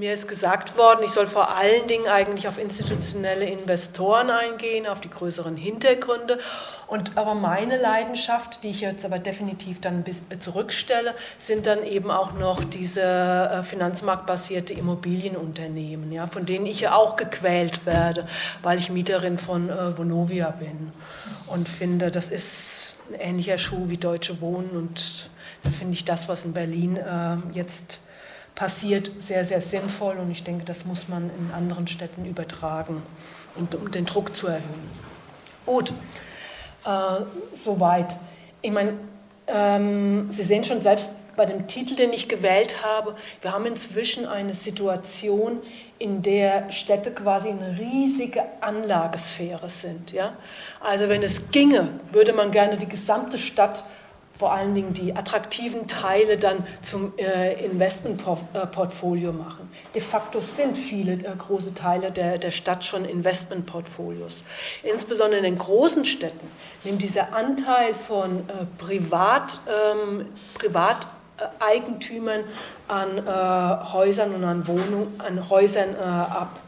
Mir ist gesagt worden, ich soll vor allen Dingen eigentlich auf institutionelle Investoren eingehen, auf die größeren Hintergründe. Und aber meine Leidenschaft, die ich jetzt aber definitiv dann äh, zurückstelle, sind dann eben auch noch diese äh, finanzmarktbasierte Immobilienunternehmen, ja, von denen ich ja auch gequält werde, weil ich Mieterin von äh, Vonovia bin und finde, das ist ein ähnlicher Schuh wie Deutsche Wohnen und da finde ich das, was in Berlin äh, jetzt passiert, sehr, sehr sinnvoll und ich denke, das muss man in anderen Städten übertragen, und, um den Druck zu erhöhen. Gut, äh, soweit. Ich meine, ähm, Sie sehen schon selbst bei dem Titel, den ich gewählt habe, wir haben inzwischen eine Situation, in der Städte quasi eine riesige Anlagesphäre sind. Ja? Also wenn es ginge, würde man gerne die gesamte Stadt vor allen Dingen die attraktiven Teile dann zum äh, Investmentportfolio machen. De facto sind viele äh, große Teile der, der Stadt schon Investmentportfolios. Insbesondere in den großen Städten nimmt dieser Anteil von äh, Privat, ähm, Privateigentümern an äh, Häusern und an Wohnungen, an Häusern äh, ab.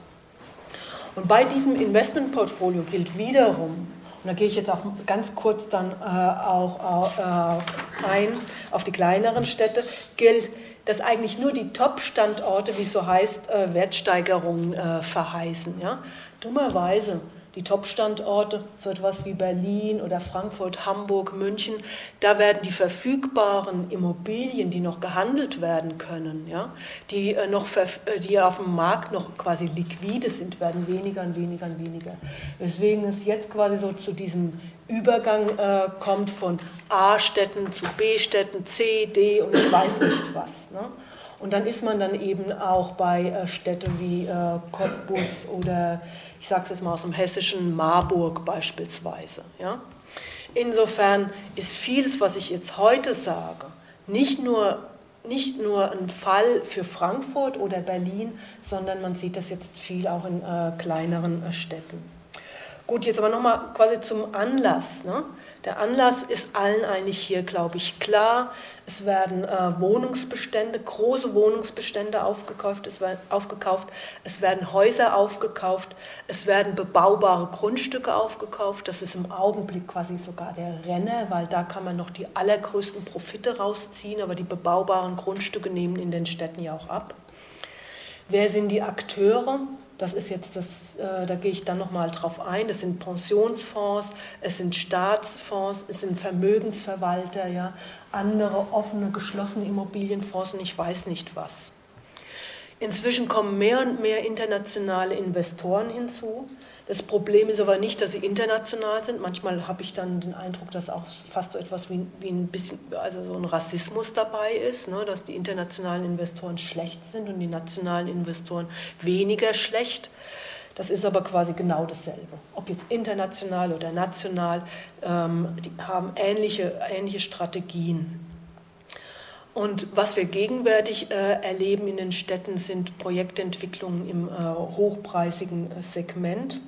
Und bei diesem Investmentportfolio gilt wiederum, und da gehe ich jetzt auf, ganz kurz dann äh, auch äh, ein auf die kleineren Städte, gilt, dass eigentlich nur die Top-Standorte, wie es so heißt, äh, Wertsteigerungen äh, verheißen. Ja? Dummerweise die Top-Standorte, so etwas wie Berlin oder Frankfurt, Hamburg, München, da werden die verfügbaren Immobilien, die noch gehandelt werden können, ja, die, äh, noch, äh, die auf dem Markt noch quasi liquide sind, werden weniger und weniger und weniger. Weswegen es jetzt quasi so zu diesem Übergang äh, kommt von A-Städten zu B-Städten, C, D und ich weiß nicht was. Ne? Und dann ist man dann eben auch bei äh, Städten wie äh, Cottbus oder ich sage es jetzt mal aus dem hessischen Marburg beispielsweise. Ja? Insofern ist vieles, was ich jetzt heute sage, nicht nur, nicht nur ein Fall für Frankfurt oder Berlin, sondern man sieht das jetzt viel auch in äh, kleineren äh, Städten. Gut, jetzt aber nochmal quasi zum Anlass. Ne? Der Anlass ist allen eigentlich hier, glaube ich, klar. Es werden äh, Wohnungsbestände, große Wohnungsbestände aufgekauft es, werden, aufgekauft, es werden Häuser aufgekauft, es werden bebaubare Grundstücke aufgekauft. Das ist im Augenblick quasi sogar der Renner, weil da kann man noch die allergrößten Profite rausziehen, aber die bebaubaren Grundstücke nehmen in den Städten ja auch ab. Wer sind die Akteure? Das ist jetzt das, äh, da gehe ich dann nochmal drauf ein. Das sind Pensionsfonds, es sind Staatsfonds, es sind Vermögensverwalter, ja, andere offene, geschlossene Immobilienfonds und ich weiß nicht was. Inzwischen kommen mehr und mehr internationale Investoren hinzu. Das Problem ist aber nicht, dass sie international sind. Manchmal habe ich dann den Eindruck, dass auch fast so etwas wie, wie ein bisschen, also so ein Rassismus dabei ist, ne? dass die internationalen Investoren schlecht sind und die nationalen Investoren weniger schlecht. Das ist aber quasi genau dasselbe. Ob jetzt international oder national, ähm, die haben ähnliche, ähnliche Strategien. Und was wir gegenwärtig äh, erleben in den Städten sind Projektentwicklungen im äh, hochpreisigen äh, Segment.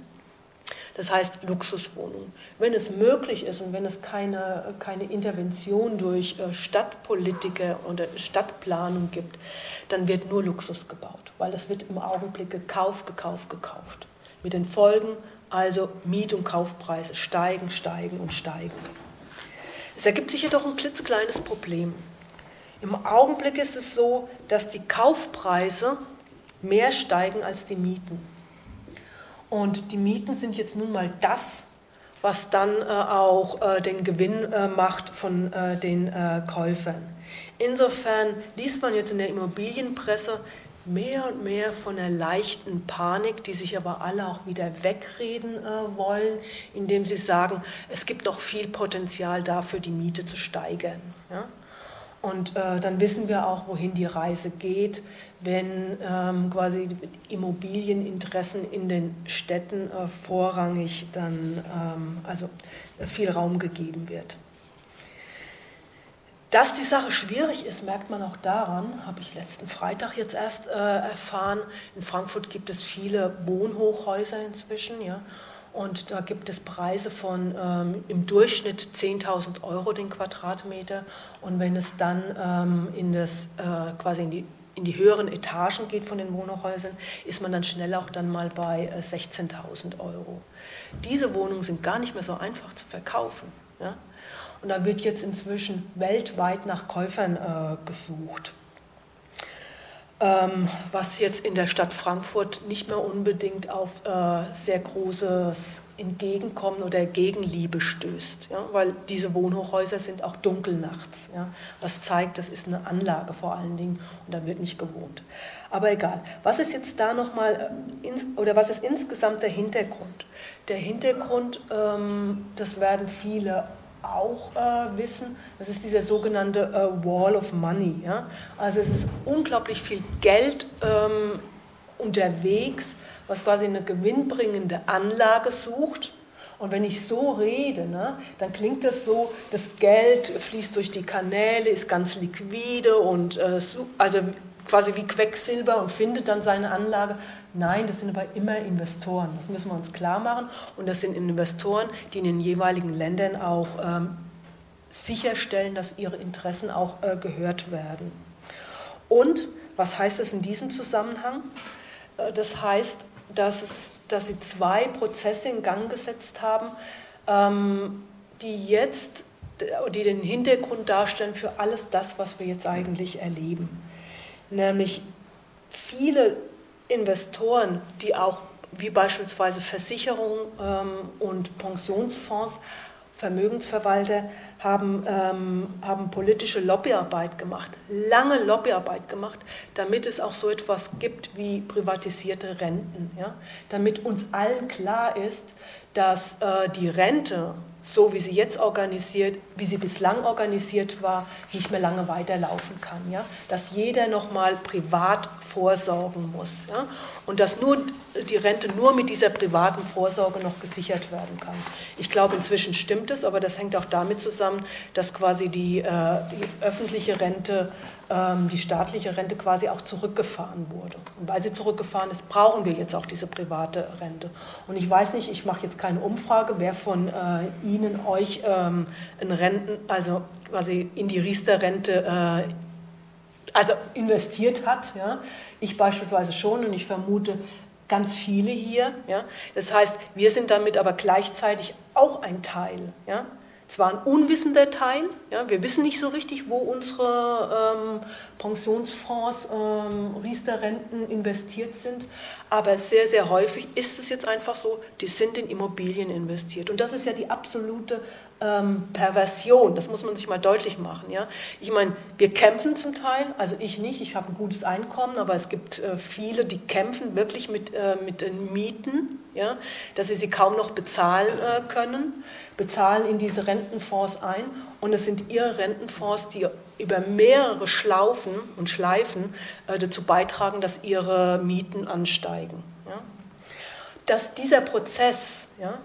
Das heißt Luxuswohnungen. Wenn es möglich ist und wenn es keine, keine Intervention durch äh, Stadtpolitiker oder Stadtplanung gibt, dann wird nur Luxus gebaut, weil das wird im Augenblick gekauft, gekauft, gekauft. Mit den Folgen also Miet- und Kaufpreise steigen, steigen und steigen. Es ergibt sich jedoch ein klitzekleines Problem. Im Augenblick ist es so, dass die Kaufpreise mehr steigen als die Mieten. Und die Mieten sind jetzt nun mal das, was dann äh, auch äh, den Gewinn äh, macht von äh, den äh, Käufern. Insofern liest man jetzt in der Immobilienpresse mehr und mehr von einer leichten Panik, die sich aber alle auch wieder wegreden äh, wollen, indem sie sagen, es gibt noch viel Potenzial dafür, die Miete zu steigern. Ja? Und äh, dann wissen wir auch, wohin die Reise geht, wenn ähm, quasi Immobilieninteressen in den Städten äh, vorrangig dann ähm, also viel Raum gegeben wird. Dass die Sache schwierig ist, merkt man auch daran, habe ich letzten Freitag jetzt erst äh, erfahren. In Frankfurt gibt es viele Wohnhochhäuser inzwischen, ja, und da gibt es Preise von ähm, im Durchschnitt 10.000 Euro den Quadratmeter. Und wenn es dann ähm, in das, äh, quasi in die in die höheren Etagen geht von den Wohnhäusern, ist man dann schnell auch dann mal bei 16.000 Euro. Diese Wohnungen sind gar nicht mehr so einfach zu verkaufen. Ja? Und da wird jetzt inzwischen weltweit nach Käufern äh, gesucht. Ähm, was jetzt in der Stadt Frankfurt nicht mehr unbedingt auf äh, sehr großes Entgegenkommen oder Gegenliebe stößt, ja? weil diese Wohnhochhäuser sind auch dunkel nachts. Ja? Was zeigt, das ist eine Anlage vor allen Dingen und da wird nicht gewohnt. Aber egal. Was ist jetzt da nochmal, äh, oder was ist insgesamt der Hintergrund? Der Hintergrund, ähm, das werden viele auch äh, wissen, das ist dieser sogenannte äh, Wall of Money. Ja? Also es ist unglaublich viel Geld ähm, unterwegs, was quasi eine gewinnbringende Anlage sucht. Und wenn ich so rede, ne, dann klingt das so, das Geld fließt durch die Kanäle, ist ganz liquide und äh, also quasi wie Quecksilber und findet dann seine Anlage. Nein, das sind aber immer Investoren. Das müssen wir uns klar machen. Und das sind Investoren, die in den jeweiligen Ländern auch ähm, sicherstellen, dass ihre Interessen auch äh, gehört werden. Und was heißt das in diesem Zusammenhang? Äh, das heißt, dass, es, dass sie zwei Prozesse in Gang gesetzt haben, ähm, die jetzt die den Hintergrund darstellen für alles das, was wir jetzt eigentlich erleben nämlich viele Investoren, die auch wie beispielsweise Versicherungen ähm, und Pensionsfonds, Vermögensverwalter, haben, ähm, haben politische Lobbyarbeit gemacht, lange Lobbyarbeit gemacht, damit es auch so etwas gibt wie privatisierte Renten. Ja? Damit uns allen klar ist, dass äh, die Rente so wie sie jetzt organisiert, wie sie bislang organisiert war, nicht mehr lange weiterlaufen kann. Ja? Dass jeder nochmal privat vorsorgen muss. Ja? Und dass nur die Rente nur mit dieser privaten Vorsorge noch gesichert werden kann. Ich glaube, inzwischen stimmt es, aber das hängt auch damit zusammen, dass quasi die, äh, die öffentliche Rente die staatliche Rente quasi auch zurückgefahren wurde. Und weil sie zurückgefahren ist, brauchen wir jetzt auch diese private Rente. Und ich weiß nicht, ich mache jetzt keine Umfrage, wer von äh, Ihnen euch ähm, in Renten, also quasi in die Riester-Rente äh, also investiert hat. Ja? Ich beispielsweise schon und ich vermute ganz viele hier. Ja? Das heißt, wir sind damit aber gleichzeitig auch ein Teil. Ja? Zwar ein unwissender Teil, ja, wir wissen nicht so richtig, wo unsere ähm, Pensionsfonds, ähm, Riester-Renten investiert sind, aber sehr, sehr häufig ist es jetzt einfach so, die sind in Immobilien investiert. Und das ist ja die absolute ähm, Perversion, das muss man sich mal deutlich machen. Ja? Ich meine, wir kämpfen zum Teil, also ich nicht, ich habe ein gutes Einkommen, aber es gibt äh, viele, die kämpfen wirklich mit, äh, mit den Mieten, ja? dass sie sie kaum noch bezahlen äh, können bezahlen in diese Rentenfonds ein und es sind ihre Rentenfonds, die über mehrere Schlaufen und Schleifen äh, dazu beitragen, dass ihre Mieten ansteigen. Ja? Dass dieser Prozess, ja,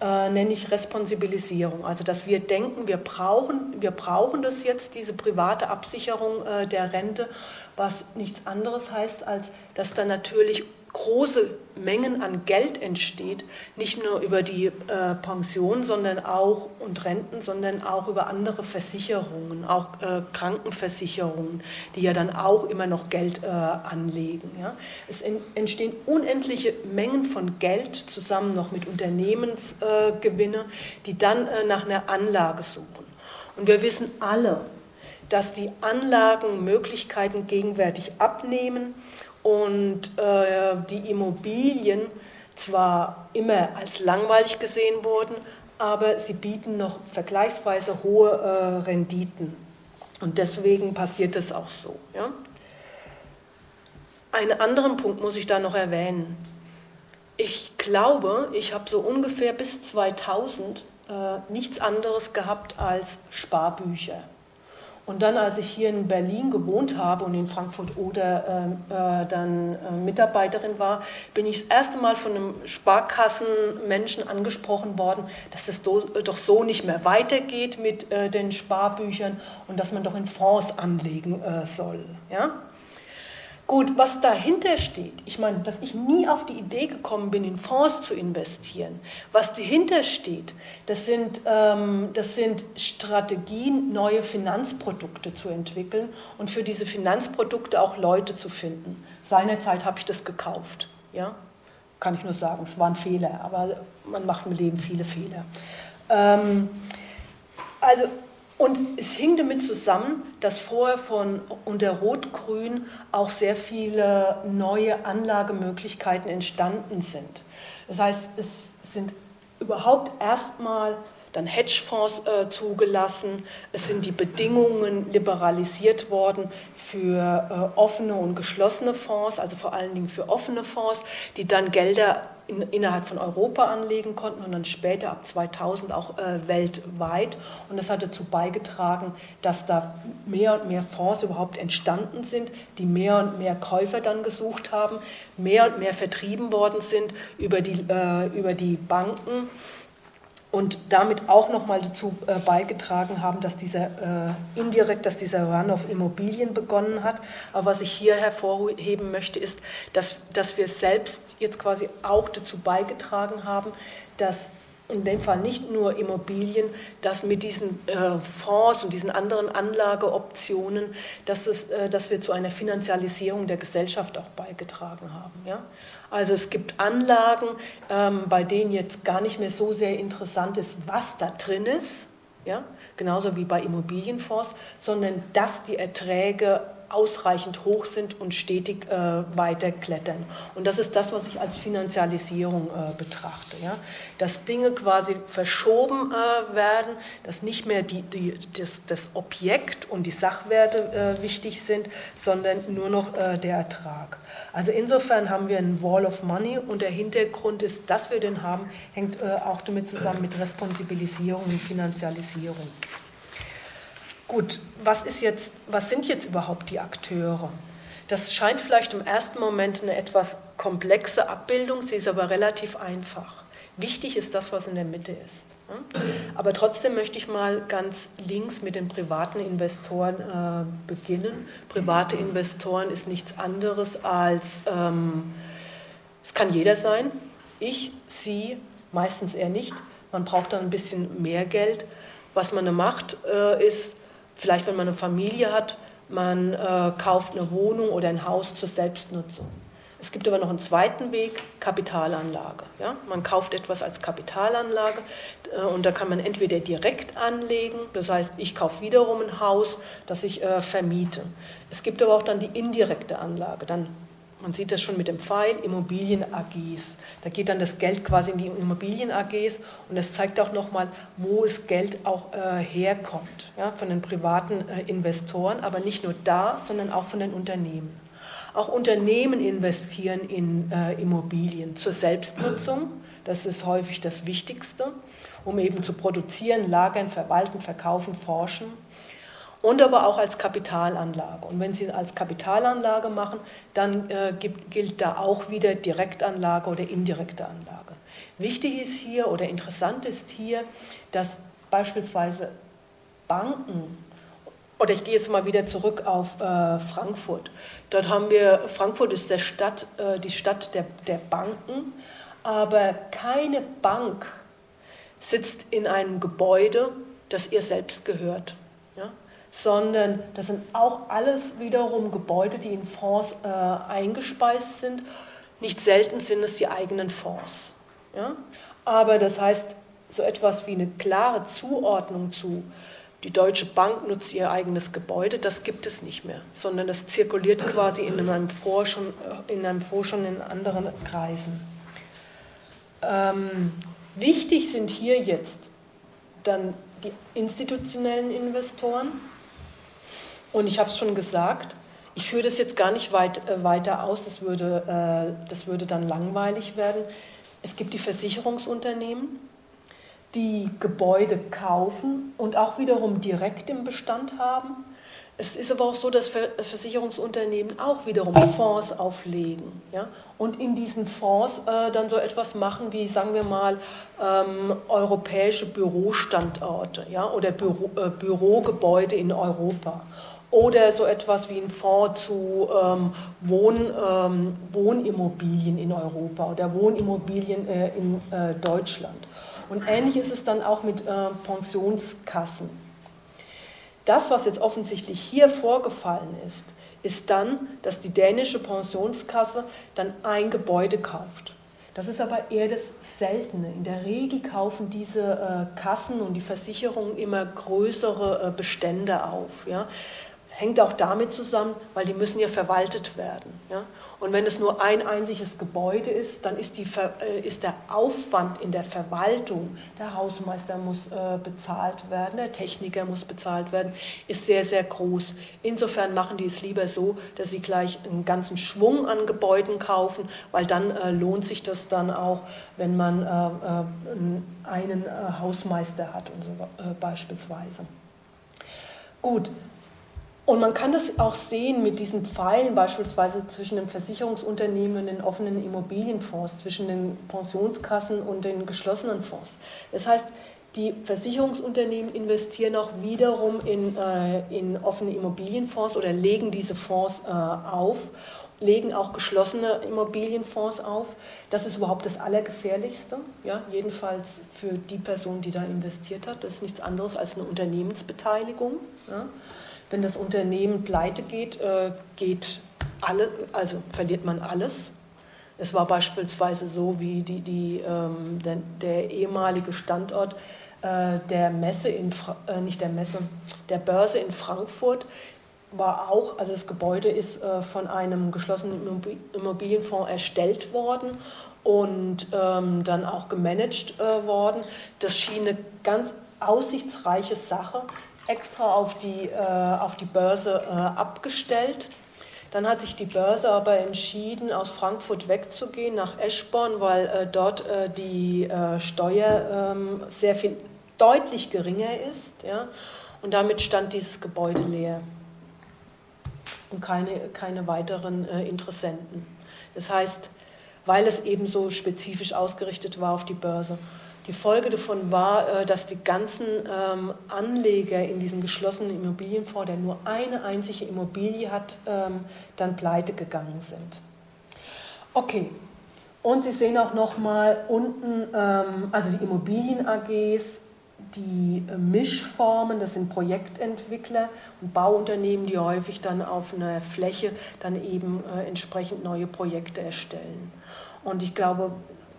äh, nenne ich Responsibilisierung, also dass wir denken, wir brauchen, wir brauchen das jetzt, diese private Absicherung äh, der Rente, was nichts anderes heißt, als dass dann natürlich große Mengen an Geld entsteht, nicht nur über die äh, Pension, sondern auch und Renten, sondern auch über andere Versicherungen, auch äh, Krankenversicherungen, die ja dann auch immer noch Geld äh, anlegen. Ja. Es en entstehen unendliche Mengen von Geld zusammen noch mit Unternehmensgewinne, die dann äh, nach einer Anlage suchen. Und wir wissen alle, dass die Anlagenmöglichkeiten gegenwärtig abnehmen und äh, die Immobilien zwar immer als langweilig gesehen wurden, aber sie bieten noch vergleichsweise hohe äh, Renditen. Und deswegen passiert es auch so. Ja? Einen anderen Punkt muss ich da noch erwähnen. Ich glaube, ich habe so ungefähr bis 2000 äh, nichts anderes gehabt als Sparbücher. Und dann, als ich hier in Berlin gewohnt habe und in Frankfurt oder äh, äh, dann äh, Mitarbeiterin war, bin ich das erste Mal von einem Sparkassenmenschen angesprochen worden, dass es do, doch so nicht mehr weitergeht mit äh, den Sparbüchern und dass man doch in Fonds anlegen äh, soll. Ja? Gut, was dahinter steht, ich meine, dass ich nie auf die Idee gekommen bin, in Fonds zu investieren. Was dahinter steht, das sind, ähm, das sind Strategien, neue Finanzprodukte zu entwickeln und für diese Finanzprodukte auch Leute zu finden. Seinerzeit habe ich das gekauft. Ja? Kann ich nur sagen, es war ein Fehler, aber man macht im Leben viele Fehler. Ähm, also und es hing damit zusammen, dass vorher von unter Rot-Grün auch sehr viele neue Anlagemöglichkeiten entstanden sind. Das heißt, es sind überhaupt erstmal dann Hedgefonds äh, zugelassen. Es sind die Bedingungen liberalisiert worden für äh, offene und geschlossene Fonds, also vor allen Dingen für offene Fonds, die dann Gelder in, innerhalb von Europa anlegen konnten und dann später ab 2000 auch äh, weltweit. Und das hat dazu beigetragen, dass da mehr und mehr Fonds überhaupt entstanden sind, die mehr und mehr Käufer dann gesucht haben, mehr und mehr vertrieben worden sind über die, äh, über die Banken und damit auch nochmal dazu äh, beigetragen haben, dass dieser äh, indirekt, dass dieser Run auf Immobilien begonnen hat. Aber was ich hier hervorheben möchte, ist, dass, dass wir selbst jetzt quasi auch dazu beigetragen haben, dass in dem Fall nicht nur Immobilien, dass mit diesen äh, Fonds und diesen anderen Anlageoptionen, dass, es, äh, dass wir zu einer Finanzialisierung der Gesellschaft auch beigetragen haben. Ja? Also es gibt Anlagen, ähm, bei denen jetzt gar nicht mehr so sehr interessant ist, was da drin ist, ja? genauso wie bei Immobilienfonds, sondern dass die Erträge ausreichend hoch sind und stetig äh, weiter klettern. Und das ist das, was ich als Finanzialisierung äh, betrachte. Ja? Dass Dinge quasi verschoben äh, werden, dass nicht mehr die, die, das, das, Objekt und die Sachwerte äh, wichtig sind, sondern nur noch äh, der Ertrag. Also insofern haben wir einen Wall of Money und der Hintergrund ist, dass wir den haben, hängt äh, auch damit zusammen mit Responsibilisierung und Finanzialisierung. Gut, was, ist jetzt, was sind jetzt überhaupt die Akteure? Das scheint vielleicht im ersten Moment eine etwas komplexe Abbildung, sie ist aber relativ einfach. Wichtig ist das, was in der Mitte ist. Aber trotzdem möchte ich mal ganz links mit den privaten Investoren äh, beginnen. Private Investoren ist nichts anderes als, ähm, es kann jeder sein, ich, Sie, meistens eher nicht. Man braucht dann ein bisschen mehr Geld. Was man macht, äh, ist, Vielleicht, wenn man eine Familie hat, man äh, kauft eine Wohnung oder ein Haus zur Selbstnutzung. Es gibt aber noch einen zweiten Weg, Kapitalanlage. Ja? Man kauft etwas als Kapitalanlage äh, und da kann man entweder direkt anlegen, das heißt, ich kaufe wiederum ein Haus, das ich äh, vermiete. Es gibt aber auch dann die indirekte Anlage. Dann man sieht das schon mit dem Pfeil, Immobilien-AGs. Da geht dann das Geld quasi in die Immobilien-AGs und das zeigt auch nochmal, wo das Geld auch äh, herkommt, ja, von den privaten äh, Investoren, aber nicht nur da, sondern auch von den Unternehmen. Auch Unternehmen investieren in äh, Immobilien zur Selbstnutzung. Das ist häufig das Wichtigste, um eben zu produzieren, lagern, verwalten, verkaufen, forschen und aber auch als Kapitalanlage. Und wenn Sie als Kapitalanlage machen, dann äh, gibt, gilt da auch wieder Direktanlage oder indirekte Anlage. Wichtig ist hier oder interessant ist hier, dass beispielsweise Banken, oder ich gehe jetzt mal wieder zurück auf äh, Frankfurt. Dort haben wir, Frankfurt ist der Stadt, äh, die Stadt der, der Banken, aber keine Bank sitzt in einem Gebäude, das ihr selbst gehört sondern das sind auch alles wiederum Gebäude, die in Fonds äh, eingespeist sind. Nicht selten sind es die eigenen Fonds. Ja? Aber das heißt, so etwas wie eine klare Zuordnung zu, die Deutsche Bank nutzt ihr eigenes Gebäude, das gibt es nicht mehr, sondern das zirkuliert quasi in einem Fonds schon äh, in, einem Fonds schon in anderen Kreisen. Ähm, wichtig sind hier jetzt dann die institutionellen Investoren, und ich habe es schon gesagt, ich führe das jetzt gar nicht weit, äh, weiter aus, das würde, äh, das würde dann langweilig werden. Es gibt die Versicherungsunternehmen, die Gebäude kaufen und auch wiederum direkt im Bestand haben. Es ist aber auch so, dass Versicherungsunternehmen auch wiederum Fonds auflegen ja? und in diesen Fonds äh, dann so etwas machen wie, sagen wir mal, ähm, europäische Bürostandorte ja? oder Büro, äh, Bürogebäude in Europa oder so etwas wie ein Fonds zu ähm, Wohn, ähm, Wohnimmobilien in Europa oder Wohnimmobilien äh, in äh, Deutschland. Und ähnlich ist es dann auch mit äh, Pensionskassen. Das, was jetzt offensichtlich hier vorgefallen ist, ist dann, dass die dänische Pensionskasse dann ein Gebäude kauft. Das ist aber eher das Seltene. In der Regel kaufen diese äh, Kassen und die Versicherungen immer größere äh, Bestände auf. Ja? Hängt auch damit zusammen, weil die müssen ja verwaltet werden. Ja? Und wenn es nur ein einziges Gebäude ist, dann ist, die, äh, ist der Aufwand in der Verwaltung, der Hausmeister muss äh, bezahlt werden, der Techniker muss bezahlt werden, ist sehr, sehr groß. Insofern machen die es lieber so, dass sie gleich einen ganzen Schwung an Gebäuden kaufen, weil dann äh, lohnt sich das dann auch, wenn man einen Hausmeister hat und so beispielsweise. Gut, und man kann das auch sehen mit diesen Pfeilen beispielsweise zwischen den Versicherungsunternehmen und den offenen Immobilienfonds, zwischen den Pensionskassen und den geschlossenen Fonds. Das heißt, die Versicherungsunternehmen investieren auch wiederum in, äh, in offene Immobilienfonds oder legen diese Fonds äh, auf, legen auch geschlossene Immobilienfonds auf. Das ist überhaupt das Allergefährlichste, ja? jedenfalls für die Person, die da investiert hat. Das ist nichts anderes als eine Unternehmensbeteiligung. Ja? Wenn das Unternehmen pleite geht, äh, geht alle, also verliert man alles. Es war beispielsweise so, wie die, die, ähm, der, der, ehemalige Standort äh, der Messe in äh, nicht der Messe, der Börse in Frankfurt war auch, also das Gebäude ist äh, von einem geschlossenen Immobilienfonds erstellt worden und ähm, dann auch gemanagt äh, worden. Das schien eine ganz aussichtsreiche Sache extra auf die, äh, auf die Börse äh, abgestellt. Dann hat sich die Börse aber entschieden, aus Frankfurt wegzugehen nach Eschborn, weil äh, dort äh, die äh, Steuer ähm, sehr viel deutlich geringer ist. Ja? Und damit stand dieses Gebäude leer und keine, keine weiteren äh, Interessenten. Das heißt, weil es eben so spezifisch ausgerichtet war auf die Börse. Die Folge davon war, äh, dass die ganzen ähm, Anleger in diesen geschlossenen Immobilienfonds, der nur eine einzige Immobilie hat, ähm, dann pleite gegangen sind. Okay, und Sie sehen auch nochmal unten, ähm, also die Immobilien-AGs, die äh, Mischformen, das sind Projektentwickler und Bauunternehmen, die häufig dann auf einer Fläche dann eben äh, entsprechend neue Projekte erstellen. Und ich glaube,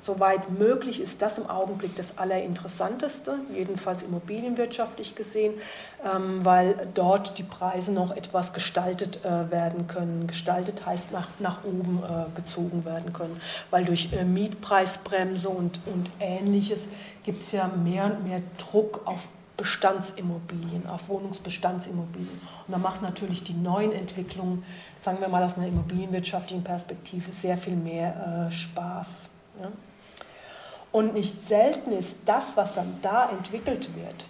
soweit möglich ist das im Augenblick das Allerinteressanteste, jedenfalls immobilienwirtschaftlich gesehen, ähm, weil dort die Preise noch etwas gestaltet äh, werden können. Gestaltet heißt nach, nach oben äh, gezogen werden können, weil durch äh, Mietpreisbremse und, und ähnliches gibt es ja mehr und mehr Druck auf Bestandsimmobilien, auf Wohnungsbestandsimmobilien. Und da macht natürlich die neuen Entwicklungen, sagen wir mal aus einer immobilienwirtschaftlichen Perspektive, sehr viel mehr Spaß. Ja? Und nicht selten ist das, was dann da entwickelt wird,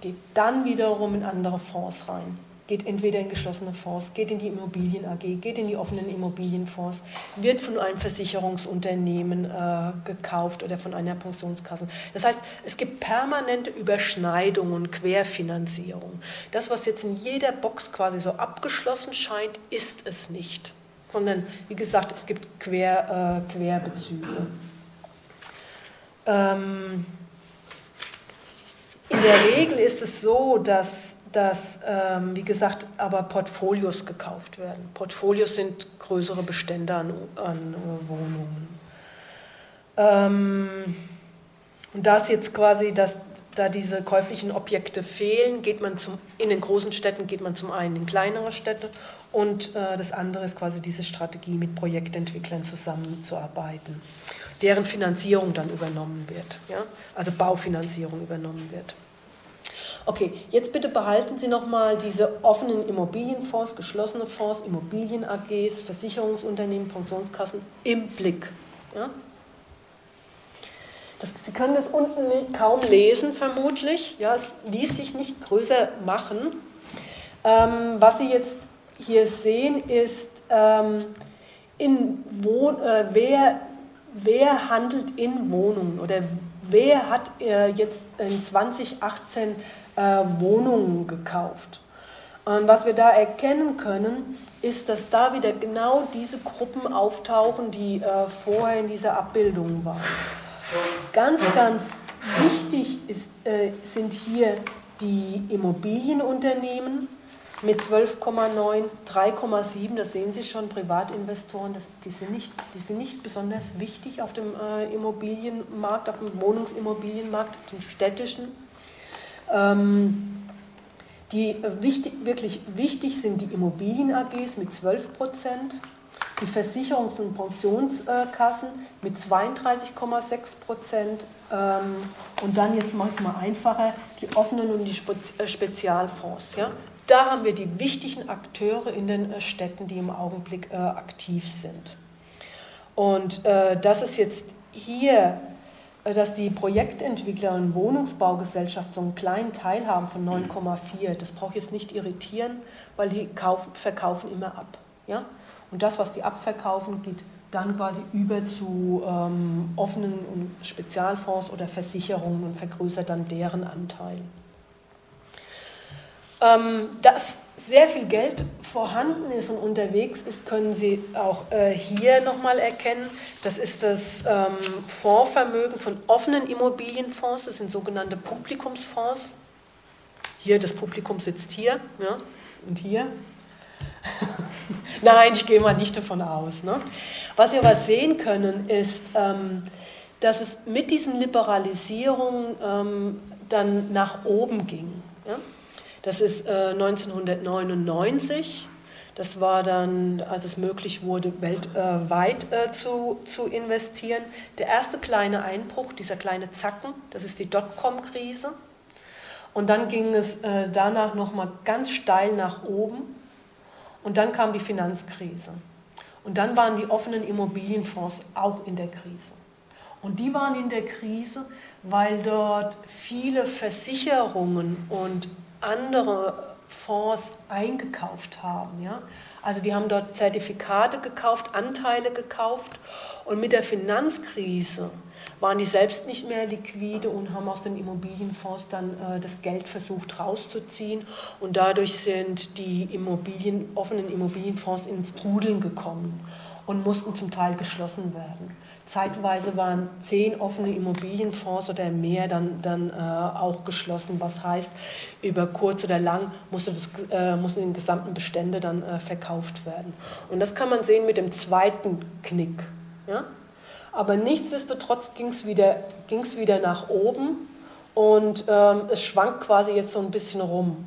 geht dann wiederum in andere Fonds rein. Geht entweder in geschlossene Fonds, geht in die Immobilien AG, geht in die offenen Immobilienfonds, wird von einem Versicherungsunternehmen äh, gekauft oder von einer Pensionskasse. Das heißt, es gibt permanente Überschneidungen, Querfinanzierung. Das, was jetzt in jeder Box quasi so abgeschlossen scheint, ist es nicht. Sondern, wie gesagt, es gibt Quer, äh, Querbezüge. Ähm, in der Regel ist es so, dass, dass ähm, wie gesagt, aber Portfolios gekauft werden. Portfolios sind größere Bestände an, an äh, Wohnungen. Ähm, und da jetzt quasi, dass da diese käuflichen Objekte fehlen, geht man zum, in den großen Städten geht man zum einen in kleinere Städte und äh, das andere ist quasi diese Strategie, mit Projektentwicklern zusammenzuarbeiten deren Finanzierung dann übernommen wird, ja? also Baufinanzierung übernommen wird. Okay, jetzt bitte behalten Sie nochmal diese offenen Immobilienfonds, geschlossene Fonds, Immobilien-AGs, Versicherungsunternehmen, Pensionskassen im Blick. Ja? Das, Sie können das unten kaum lesen, vermutlich. Ja, es ließ sich nicht größer machen. Ähm, was Sie jetzt hier sehen, ist, ähm, in wo, äh, wer wer handelt in Wohnungen oder wer hat äh, jetzt in 2018 äh, Wohnungen gekauft? Und was wir da erkennen können, ist, dass da wieder genau diese Gruppen auftauchen, die äh, vorher in dieser Abbildung waren. Ganz, ganz wichtig ist, äh, sind hier die Immobilienunternehmen mit 12,9, 3,7, das sehen Sie schon, Privatinvestoren, das, die, sind nicht, die sind nicht besonders wichtig auf dem äh, Immobilienmarkt, auf dem Wohnungsimmobilienmarkt, dem städtischen. Ähm, die äh, wichtig, wirklich wichtig sind die Immobilien-AGs mit 12 Prozent, die Versicherungs- und Pensionskassen mit 32,6 Prozent ähm, und dann, jetzt mache ich es mal einfacher, die offenen und die äh, Spezialfonds. Ja? Da haben wir die wichtigen Akteure in den äh, Städten, die im Augenblick aktiv sind. Und das ist jetzt hier äh, dass die Projektentwickler und Wohnungsbaugesellschaft so einen kleinen Teil haben von 9,4. Das braucht jetzt nicht irritieren, weil die kaufen, verkaufen immer ab. Ja? Und das, was die abverkaufen, geht dann quasi über zu ähm, offenen Spezialfonds oder Versicherungen und vergrößert dann deren Anteil. Ähm, dass sehr viel Geld vorhanden ist und unterwegs ist, können Sie auch äh, hier nochmal erkennen. Das ist das ähm, Fondsvermögen von offenen Immobilienfonds, das sind sogenannte Publikumsfonds. Hier, das Publikum sitzt hier ja, und hier. Nein, ich gehe mal nicht davon aus. Ne? Was wir aber sehen können, ist, ähm, dass es mit diesen Liberalisierungen ähm, dann nach oben ging. Ja? Das ist äh, 1999. Das war dann, als es möglich wurde, weltweit äh, zu, zu investieren. Der erste kleine Einbruch, dieser kleine Zacken, das ist die Dotcom-Krise. Und dann ging es äh, danach nochmal ganz steil nach oben. Und dann kam die Finanzkrise. Und dann waren die offenen Immobilienfonds auch in der Krise. Und die waren in der Krise, weil dort viele Versicherungen und andere Fonds eingekauft haben. Ja? Also die haben dort Zertifikate gekauft, Anteile gekauft und mit der Finanzkrise waren die selbst nicht mehr liquide und haben aus den Immobilienfonds dann äh, das Geld versucht rauszuziehen und dadurch sind die Immobilien, offenen Immobilienfonds ins Trudeln gekommen und mussten zum Teil geschlossen werden. Zeitweise waren zehn offene Immobilienfonds oder mehr dann, dann äh, auch geschlossen, was heißt, über kurz oder lang musste das, äh, mussten die gesamten Bestände dann äh, verkauft werden. Und das kann man sehen mit dem zweiten Knick. Ja? Aber nichtsdestotrotz ging es wieder, ging's wieder nach oben und ähm, es schwankt quasi jetzt so ein bisschen rum.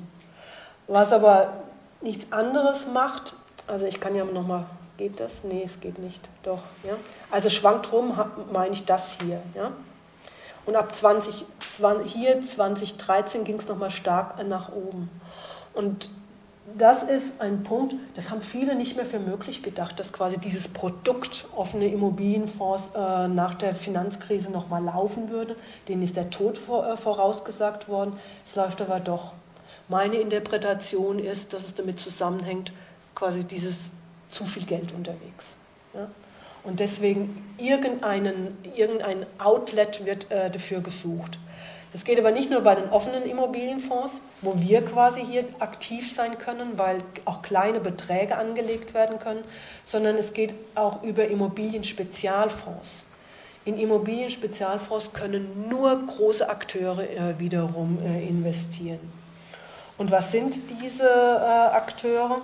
Was aber nichts anderes macht, also ich kann ja nochmal Geht das? Nee, es geht nicht. Doch. Ja? Also schwankt rum, meine ich das hier. Ja? Und ab 20, 20 hier 2013 ging es nochmal stark nach oben. Und das ist ein Punkt, das haben viele nicht mehr für möglich gedacht, dass quasi dieses Produkt offene Immobilienfonds äh, nach der Finanzkrise nochmal laufen würde. Denen ist der Tod vor, äh, vorausgesagt worden. Es läuft aber doch. Meine Interpretation ist, dass es damit zusammenhängt, quasi dieses zu viel Geld unterwegs. Ja? Und deswegen irgendeinen, irgendein Outlet wird äh, dafür gesucht. Das geht aber nicht nur bei den offenen Immobilienfonds, wo wir quasi hier aktiv sein können, weil auch kleine Beträge angelegt werden können, sondern es geht auch über Immobilienspezialfonds. In Immobilienspezialfonds können nur große Akteure äh, wiederum äh, investieren. Und was sind diese äh, Akteure?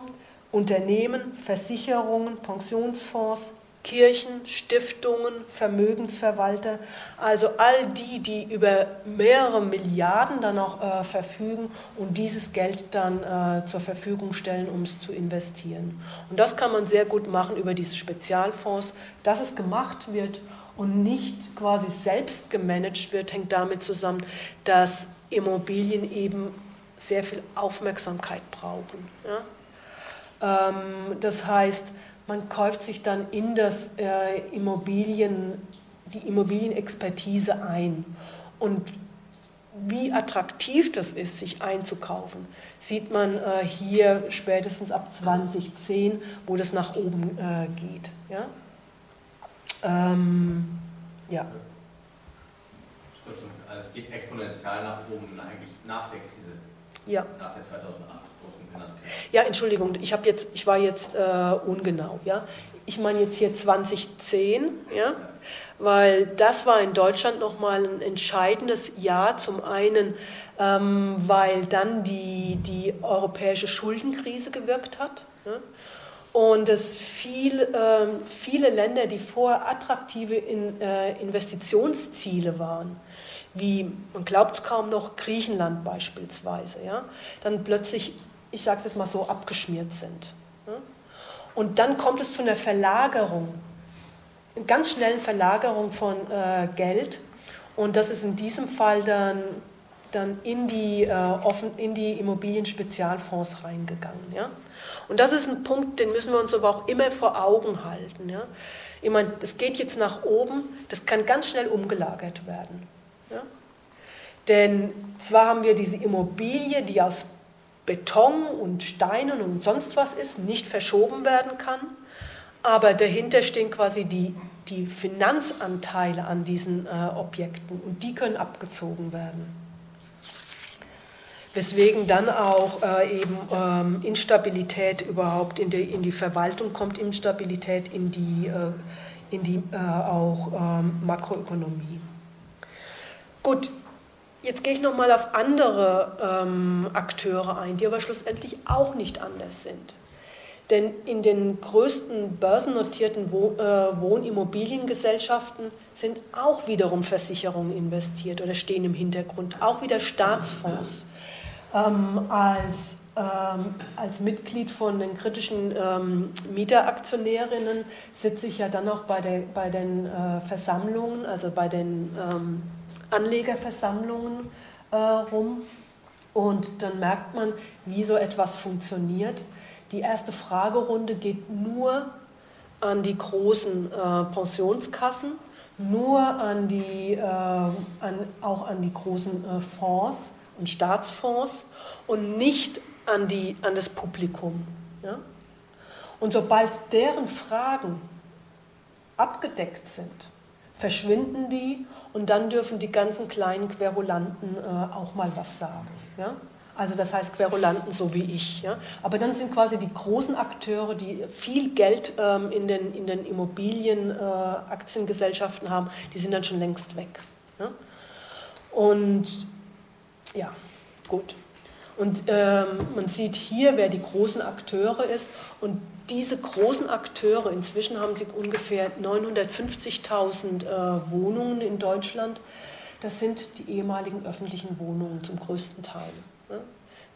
Unternehmen, Versicherungen, Pensionsfonds, Kirchen, Stiftungen, Vermögensverwalter, also all die, die über mehrere Milliarden dann auch äh, verfügen und dieses Geld dann äh, zur Verfügung stellen, um es zu investieren. Und das kann man sehr gut machen über diese Spezialfonds. Dass es gemacht wird und nicht quasi selbst gemanagt wird, hängt damit zusammen, dass Immobilien eben sehr viel Aufmerksamkeit brauchen. Ja? Ähm, das heißt, man kauft sich dann in das äh, Immobilien, die Immobilienexpertise ein. Und wie attraktiv das ist, sich einzukaufen, sieht man äh, hier spätestens ab 2010, wo das nach oben äh, geht. Ja? Ähm, ja. Also es geht exponentiell nach oben, eigentlich nach der Krise. Ja. Nach der 2008. Ja, Entschuldigung, ich, jetzt, ich war jetzt äh, ungenau. Ja? Ich meine jetzt hier 2010, ja? weil das war in Deutschland nochmal ein entscheidendes Jahr. Zum einen, ähm, weil dann die, die europäische Schuldenkrise gewirkt hat. Ja? Und es viel, äh, viele Länder, die vorher attraktive in, äh, Investitionsziele waren, wie, man glaubt es kaum noch, Griechenland beispielsweise, ja, dann plötzlich, ich sage es jetzt mal so, abgeschmiert sind. Und dann kommt es zu einer Verlagerung, einer ganz schnellen Verlagerung von äh, Geld. Und das ist in diesem Fall dann, dann in, die, äh, offen, in die Immobilien-Spezialfonds reingegangen. Ja. Und das ist ein Punkt, den müssen wir uns aber auch immer vor Augen halten. Ja. Ich meine, das geht jetzt nach oben, das kann ganz schnell umgelagert werden. Ja? Denn zwar haben wir diese Immobilie, die aus Beton und Steinen und sonst was ist, nicht verschoben werden kann, aber dahinter stehen quasi die, die Finanzanteile an diesen äh, Objekten und die können abgezogen werden. Weswegen dann auch äh, eben ähm, Instabilität überhaupt in, die, in die Verwaltung kommt, Instabilität in die, äh, in die äh, auch ähm, Makroökonomie. Gut, jetzt gehe ich nochmal auf andere ähm, Akteure ein, die aber schlussendlich auch nicht anders sind. Denn in den größten börsennotierten äh, Wohnimmobiliengesellschaften sind auch wiederum Versicherungen investiert oder stehen im Hintergrund, auch wieder Staatsfonds. Ähm, als, ähm, als Mitglied von den kritischen ähm, Mieteraktionärinnen sitze ich ja dann auch bei, der, bei den äh, Versammlungen, also bei den ähm, Anlegerversammlungen äh, rum und dann merkt man, wie so etwas funktioniert. Die erste Fragerunde geht nur an die großen äh, Pensionskassen, nur an die, äh, an, auch an die großen äh, Fonds und Staatsfonds und nicht an, die, an das Publikum. Ja? Und sobald deren Fragen abgedeckt sind, verschwinden die und dann dürfen die ganzen kleinen Querulanten äh, auch mal was sagen. Ja? Also das heißt Querulanten so wie ich. Ja? Aber dann sind quasi die großen Akteure, die viel Geld ähm, in den, in den Immobilien, äh, haben, die sind dann schon längst weg. Ja? Und ja, gut. Und ähm, man sieht hier, wer die großen Akteure ist. Und diese großen Akteure, inzwischen haben sie ungefähr 950.000 äh, Wohnungen in Deutschland. Das sind die ehemaligen öffentlichen Wohnungen zum größten Teil, ne?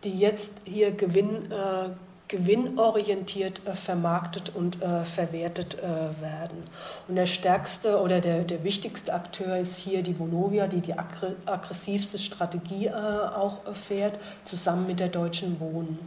die jetzt hier Gewinn, äh, gewinnorientiert äh, vermarktet und äh, verwertet äh, werden. Und der stärkste oder der, der wichtigste Akteur ist hier die Vonovia, die die aggressivste Strategie äh, auch fährt, zusammen mit der Deutschen Wohnen.